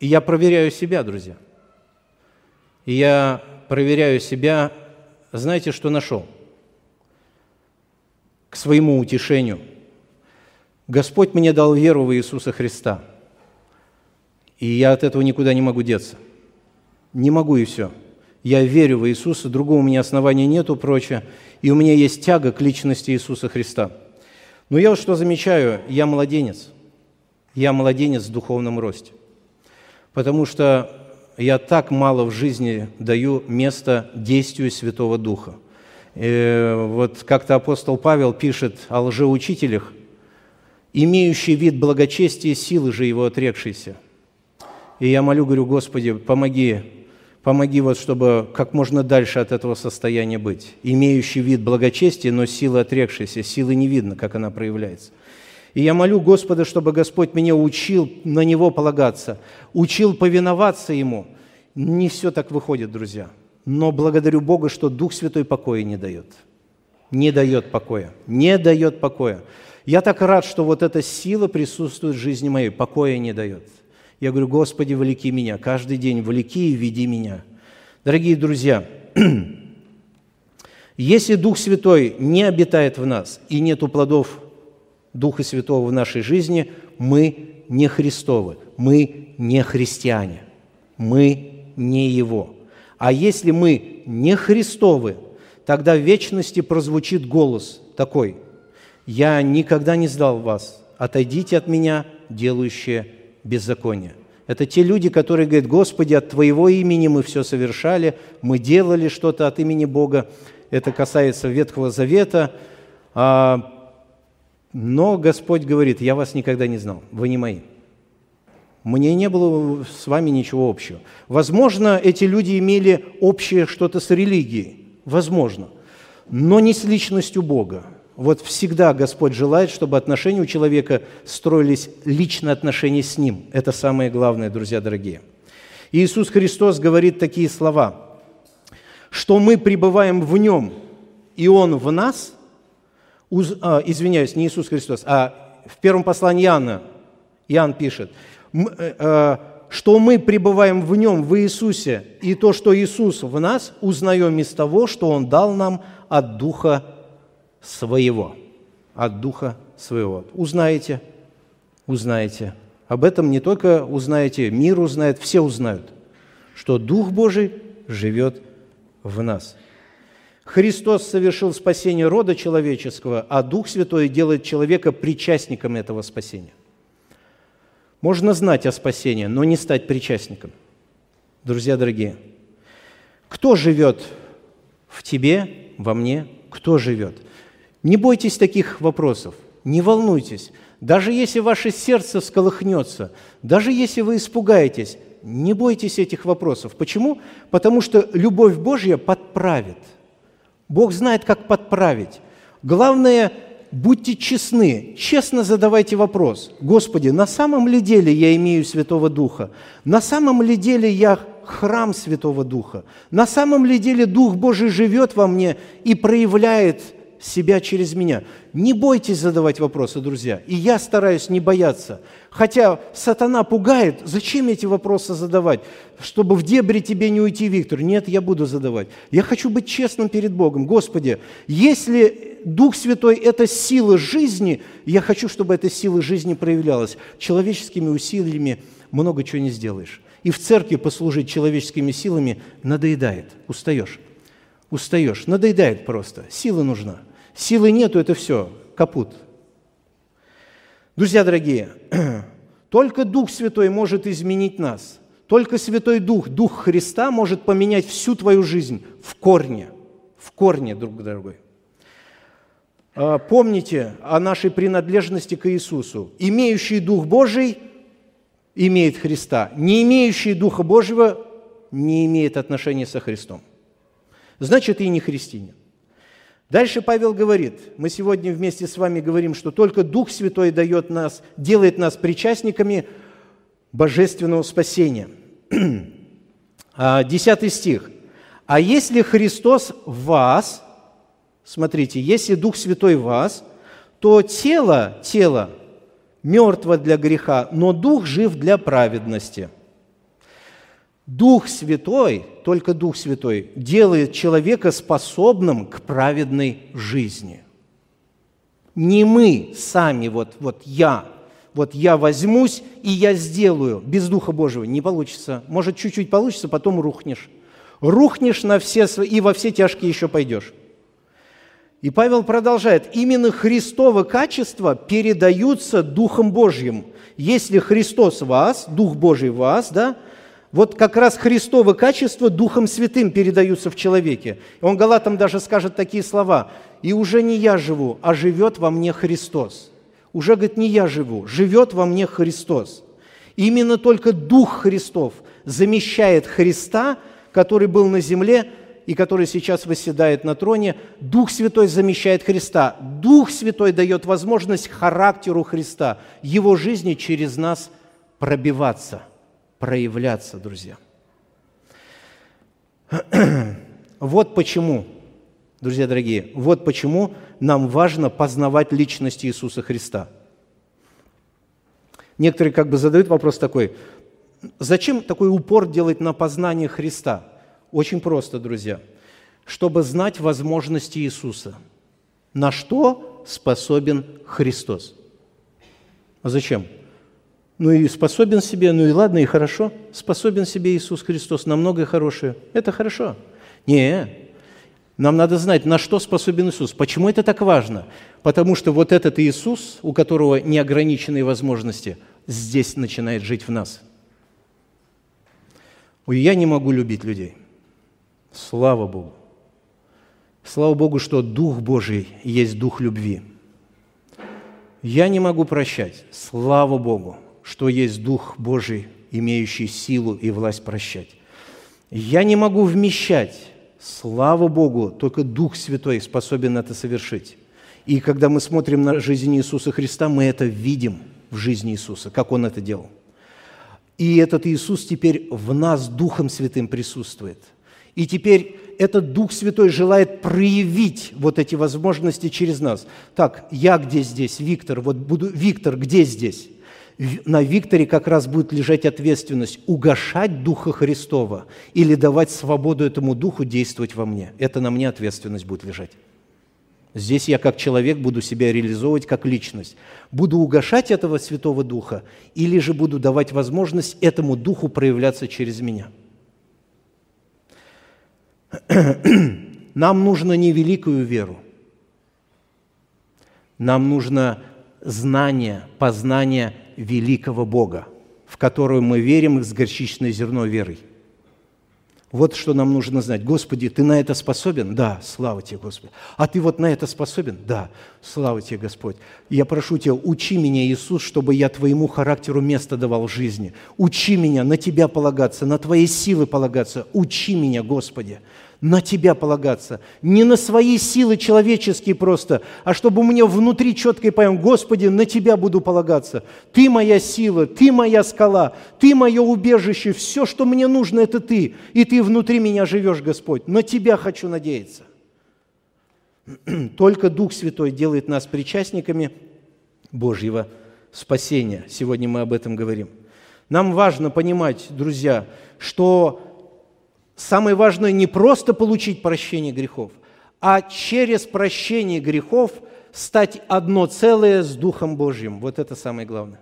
И я проверяю себя, друзья. И я проверяю себя, знаете, что нашел? К своему утешению. Господь мне дал веру в Иисуса Христа. И я от этого никуда не могу деться. Не могу и все. Я верю в Иисуса, другого у меня основания нету, прочее. И у меня есть тяга к личности Иисуса Христа. Но я вот что замечаю, я младенец. Я младенец в духовном росте потому что я так мало в жизни даю место действию Святого Духа. Э, вот как-то апостол Павел пишет о лжеучителях, имеющий вид благочестия, силы же его отрекшийся. И я молю, говорю, Господи, помоги, помоги вот, чтобы как можно дальше от этого состояния быть. Имеющий вид благочестия, но силы отрекшейся, силы не видно, как она проявляется. И я молю Господа, чтобы Господь меня учил на Него полагаться, учил повиноваться Ему. Не все так выходит, друзья. Но благодарю Бога, что Дух Святой покоя не дает. Не дает покоя. Не дает покоя. Я так рад, что вот эта сила присутствует в жизни моей, покоя не дает. Я говорю, Господи, влеки меня, каждый день влеки и веди меня. Дорогие друзья, *clears throat* если Дух Святой не обитает в нас и нету плодов Духа Святого в нашей жизни, мы не Христовы, мы не христиане, мы не Его. А если мы не Христовы, тогда в вечности прозвучит голос такой, «Я никогда не сдал вас, отойдите от меня, делающие беззаконие». Это те люди, которые говорят, «Господи, от Твоего имени мы все совершали, мы делали что-то от имени Бога». Это касается Ветхого Завета, а но Господь говорит, я вас никогда не знал, вы не мои. Мне не было с вами ничего общего. Возможно, эти люди имели общее что-то с религией, возможно, но не с личностью Бога. Вот всегда Господь желает, чтобы отношения у человека строились личные отношения с Ним. Это самое главное, друзья дорогие. Иисус Христос говорит такие слова, что мы пребываем в Нем, и Он в нас – а, извиняюсь, не Иисус Христос, а в первом послании Иоанна, Иоанн пишет, что мы пребываем в Нем, в Иисусе, и то, что Иисус в нас, узнаем из того, что Он дал нам от Духа Своего. От Духа Своего. Узнаете? Узнаете. Об этом не только узнаете, мир узнает, все узнают, что Дух Божий живет в нас – Христос совершил спасение рода человеческого, а Дух Святой делает человека причастником этого спасения. Можно знать о спасении, но не стать причастником. Друзья дорогие, кто живет в тебе, во мне, кто живет? Не бойтесь таких вопросов, не волнуйтесь. Даже если ваше сердце всколыхнется, даже если вы испугаетесь, не бойтесь этих вопросов. Почему? Потому что любовь Божья подправит – Бог знает, как подправить. Главное, будьте честны, честно задавайте вопрос. Господи, на самом ли деле я имею Святого Духа? На самом ли деле я храм Святого Духа? На самом ли деле Дух Божий живет во мне и проявляет себя через меня. Не бойтесь задавать вопросы, друзья. И я стараюсь не бояться. Хотя сатана пугает, зачем эти вопросы задавать? Чтобы в дебри тебе не уйти, Виктор. Нет, я буду задавать. Я хочу быть честным перед Богом. Господи, если Дух Святой – это сила жизни, я хочу, чтобы эта сила жизни проявлялась. Человеческими усилиями много чего не сделаешь. И в церкви послужить человеческими силами надоедает, устаешь. Устаешь, надоедает просто, сила нужна – Силы нету, это все, капут. Друзья дорогие, *clears throat* только Дух Святой может изменить нас. Только Святой Дух, Дух Христа может поменять всю твою жизнь в корне. В корне, друг дорогой. А, помните о нашей принадлежности к Иисусу. Имеющий Дух Божий имеет Христа. Не имеющий Духа Божьего не имеет отношения со Христом. Значит, и не христианин. Дальше Павел говорит, мы сегодня вместе с вами говорим, что только Дух Святой дает нас, делает нас причастниками божественного спасения. *clears throat* А, десятый стих. «А если Христос в вас, смотрите, если Дух Святой в вас, то тело, тело мертво для греха, но Дух жив для праведности». Дух Святой, только Дух Святой, делает человека способным к праведной жизни. Не мы сами, вот, вот я, вот я возьмусь и я сделаю. Без Духа Божьего не получится. Может, чуть-чуть получится, потом рухнешь. Рухнешь на все свои, и во все тяжкие еще пойдешь. И Павел продолжает, именно Христово качества передаются Духом Божьим. Если Христос в вас, Дух Божий в вас, да, вот как раз Христовы качества Духом Святым передаются в человеке. Он Галатам даже скажет такие слова. «И уже не я живу, а живет во мне Христос». Уже, говорит, не я живу, живет во мне Христос. Именно только Дух Христов замещает Христа, который был на земле и который сейчас восседает на троне. Дух Святой замещает Христа. Дух Святой дает возможность характеру Христа, Его жизни через нас пробиваться – проявляться, друзья. *clears throat* Вот почему, друзья дорогие, вот почему нам важно познавать личность Иисуса Христа. Некоторые как бы задают вопрос такой, зачем такой упор делать на познание Христа? Очень просто, друзья. Чтобы знать возможности Иисуса. На что способен Христос? А зачем? Ну и способен себе, ну и ладно, и хорошо, способен себе Иисус Христос на многое хорошее. Это хорошо. Не, нам надо знать, на что способен Иисус. Почему это так важно? Потому что вот этот Иисус, у которого неограниченные возможности, здесь начинает жить в нас. Ой, я не могу любить людей. Слава Богу. Слава Богу, что Дух Божий есть Дух любви. Я не могу прощать. Слава Богу что есть Дух Божий, имеющий силу и власть прощать. Я не могу вмещать, слава Богу, только Дух Святой способен это совершить. И когда мы смотрим на жизнь Иисуса Христа, мы это видим в жизни Иисуса, как Он это делал. И этот Иисус теперь в нас Духом Святым присутствует. И теперь этот Дух Святой желает проявить вот эти возможности через нас. Так, я где здесь? Виктор, вот буду, Виктор, где здесь? На Викторе как раз будет лежать ответственность угошать Духа Христова или давать свободу этому Духу действовать во мне. Это на мне ответственность будет лежать. Здесь я как человек буду себя реализовывать как личность. Буду угошать этого Святого Духа или же буду давать возможность этому Духу проявляться через меня. Нам нужно не великую веру. Нам нужно знание, познание великого Бога, в которую мы верим с горчичной зерно верой. Вот что нам нужно знать. Господи, Ты на это способен? Да, слава Тебе, Господи. А Ты вот на это способен? Да, слава Тебе, Господь. Я прошу Тебя, учи меня, Иисус, чтобы я Твоему характеру место давал в жизни. Учи меня на Тебя полагаться, на Твои силы полагаться. Учи меня, Господи на Тебя полагаться. Не на свои силы человеческие просто, а чтобы у меня внутри четко и поем, Господи, на Тебя буду полагаться. Ты моя сила, Ты моя скала, Ты мое убежище, все, что мне нужно, это Ты. И Ты внутри меня живешь, Господь. На Тебя хочу надеяться. *clears throat* Только Дух Святой делает нас причастниками Божьего спасения. Сегодня мы об этом говорим. Нам важно понимать, друзья, что самое важное не просто получить прощение грехов, а через прощение грехов стать одно целое с Духом Божьим. Вот это самое главное.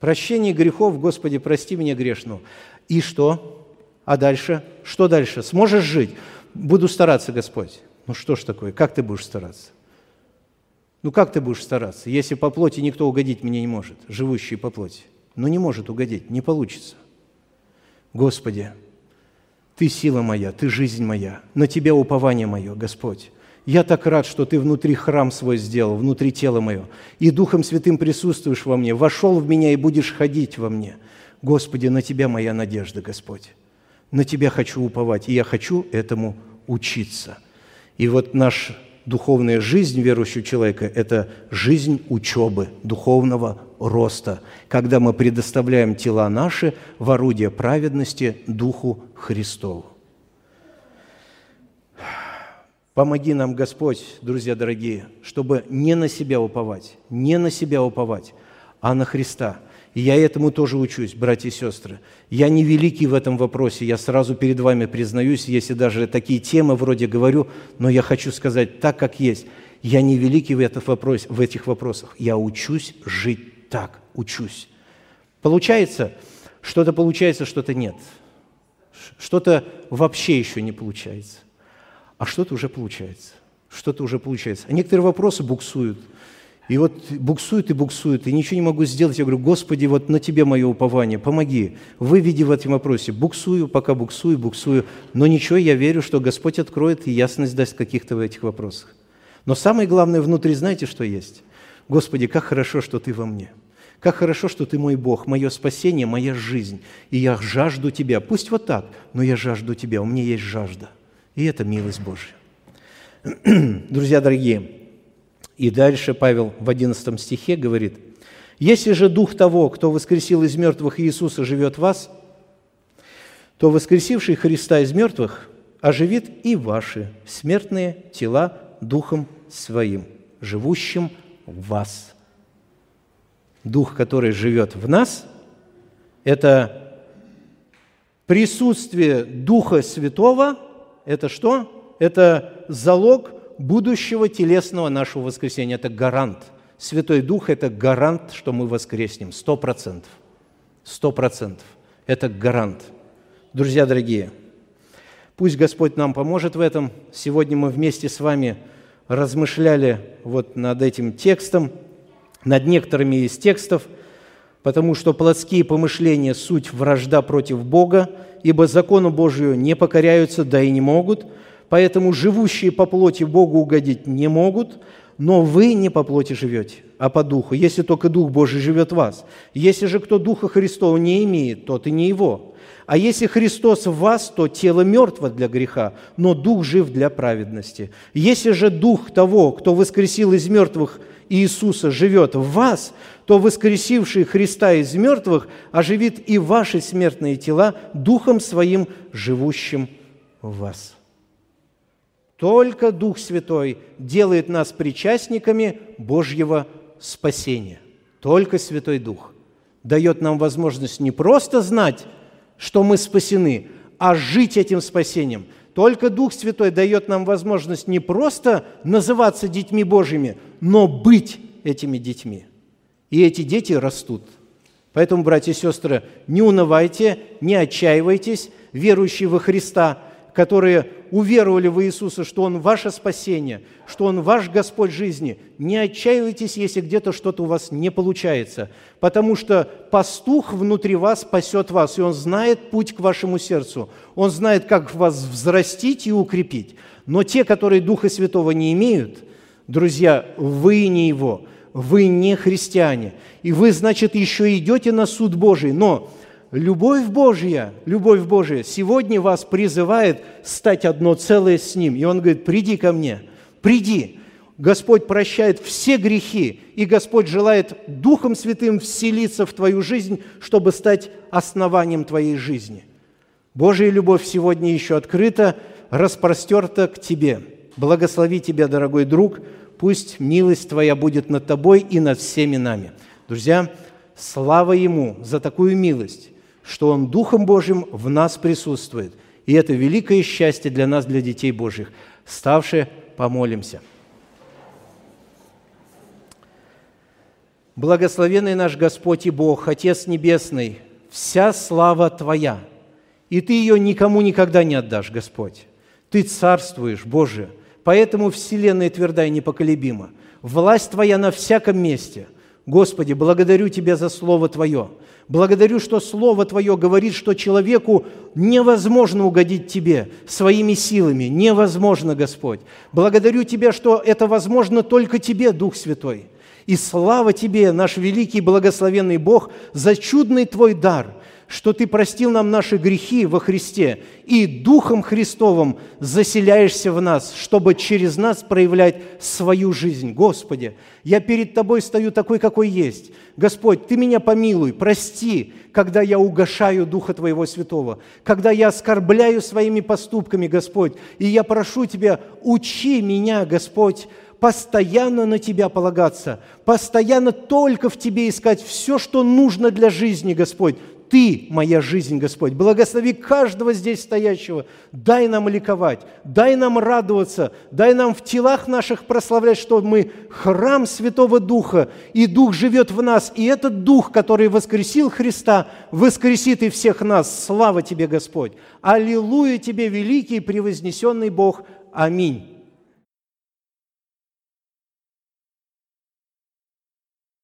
Прощение грехов, Господи, прости меня грешную. И что? А дальше? Что дальше? Сможешь жить? Буду стараться, Господь. Ну что ж такое? Как ты будешь стараться? Ну как ты будешь стараться, если по плоти никто угодить мне не может, живущий по плоти? Ну не может угодить, не получится. Господи, ты сила моя, Ты жизнь моя, на Тебя упование мое, Господь. Я так рад, что Ты внутри храм свой сделал, внутри тела мое, и Духом Святым присутствуешь во мне, вошел в меня и будешь ходить во мне. Господи, на Тебя моя надежда, Господь. На Тебя хочу уповать, и я хочу этому учиться. И вот наша духовная жизнь верующего человека – это жизнь учебы, духовного роста, когда мы предоставляем тела наши в орудие праведности Духу Христову. Помоги нам, Господь, друзья дорогие, чтобы не на себя уповать, не на себя уповать, а на Христа. И я этому тоже учусь, братья и сестры. Я не великий в этом вопросе, я сразу перед вами признаюсь, если даже такие темы вроде говорю, но я хочу сказать так, как есть. Я не великий в, этом вопросе, в этих вопросах. Я учусь жить так, учусь. Получается, что-то получается, что-то нет. Что-то вообще еще не получается а что-то уже получается. Что-то уже получается. А некоторые вопросы буксуют. И вот буксуют и буксуют, и ничего не могу сделать. Я говорю, Господи, вот на Тебе мое упование, помоги, выведи в этом вопросе. Буксую, пока буксую, буксую, но ничего, я верю, что Господь откроет и ясность даст каких-то в этих вопросах. Но самое главное внутри, знаете, что есть? Господи, как хорошо, что Ты во мне. Как хорошо, что Ты мой Бог, мое спасение, моя жизнь. И я жажду Тебя. Пусть вот так, но я жажду Тебя, у меня есть жажда – и это милость Божья. *clears throat* Друзья дорогие, и дальше Павел в 11 стихе говорит, «Если же Дух того, кто воскресил из мертвых Иисуса, живет в вас, то воскресивший Христа из мертвых оживит и ваши смертные тела Духом Своим, живущим в вас». Дух, который живет в нас, это присутствие Духа Святого – это что? Это залог будущего телесного нашего воскресения. Это гарант. Святой Дух – это гарант, что мы воскреснем. Сто процентов. Сто процентов. Это гарант. Друзья дорогие, пусть Господь нам поможет в этом. Сегодня мы вместе с вами размышляли вот над этим текстом, над некоторыми из текстов, потому что плотские помышления – суть вражда против Бога, ибо закону Божию не покоряются, да и не могут, поэтому живущие по плоти Богу угодить не могут, но вы не по плоти живете, а по духу, если только Дух Божий живет в вас. Если же кто Духа Христова не имеет, тот и не его. А если Христос в вас, то тело мертво для греха, но Дух жив для праведности. Если же Дух того, кто воскресил из мертвых Иисуса, живет в вас, то воскресивший Христа из мертвых оживит и ваши смертные тела Духом Своим, живущим в вас. Только Дух Святой делает нас причастниками Божьего спасения. Только Святой Дух дает нам возможность не просто знать, что мы спасены, а жить этим спасением. Только Дух Святой дает нам возможность не просто называться детьми Божьими, но быть этими детьми – и эти дети растут. Поэтому, братья и сестры, не унывайте, не отчаивайтесь, верующие во Христа, которые уверовали в Иисуса, что Он ваше спасение, что Он ваш Господь жизни. Не отчаивайтесь, если где-то что-то у вас не получается, потому что пастух внутри вас спасет вас, и Он знает путь к вашему сердцу. Он знает, как вас взрастить и укрепить. Но те, которые Духа Святого не имеют, друзья, вы не Его – вы не христиане, и вы, значит, еще идете на суд Божий, но любовь Божья, любовь Божья сегодня вас призывает стать одно целое с Ним. И Он говорит, приди ко мне, приди. Господь прощает все грехи, и Господь желает Духом Святым вселиться в твою жизнь, чтобы стать основанием твоей жизни. Божья любовь сегодня еще открыта, распростерта к тебе. Благослови тебя, дорогой друг, пусть милость Твоя будет над Тобой и над всеми нами. Друзья, слава Ему за такую милость, что Он Духом Божьим в нас присутствует. И это великое счастье для нас, для детей Божьих. Ставшие, помолимся. Благословенный наш Господь и Бог, Отец Небесный, вся слава Твоя, и Ты ее никому никогда не отдашь, Господь. Ты царствуешь, Боже, – Поэтому Вселенная тверда и непоколебима. Власть Твоя на всяком месте. Господи, благодарю Тебя за Слово Твое. Благодарю, что Слово Твое говорит, что человеку невозможно угодить Тебе своими силами. Невозможно, Господь. Благодарю Тебя, что это возможно только Тебе, Дух Святой. И слава Тебе, наш великий благословенный Бог, за чудный Твой дар – что Ты простил нам наши грехи во Христе и Духом Христовым заселяешься в нас, чтобы через нас проявлять свою жизнь. Господи, я перед Тобой стою такой, какой есть. Господь, Ты меня помилуй, прости, когда я угошаю Духа Твоего Святого, когда я оскорбляю своими поступками, Господь, и я прошу Тебя, учи меня, Господь, постоянно на Тебя полагаться, постоянно только в Тебе искать все, что нужно для жизни, Господь, ты моя жизнь, Господь. Благослови каждого здесь стоящего. Дай нам ликовать, дай нам радоваться, дай нам в телах наших прославлять, что мы храм Святого Духа, и Дух живет в нас. И этот Дух, который воскресил Христа, воскресит и всех нас. Слава Тебе, Господь! Аллилуйя Тебе, великий превознесенный Бог! Аминь.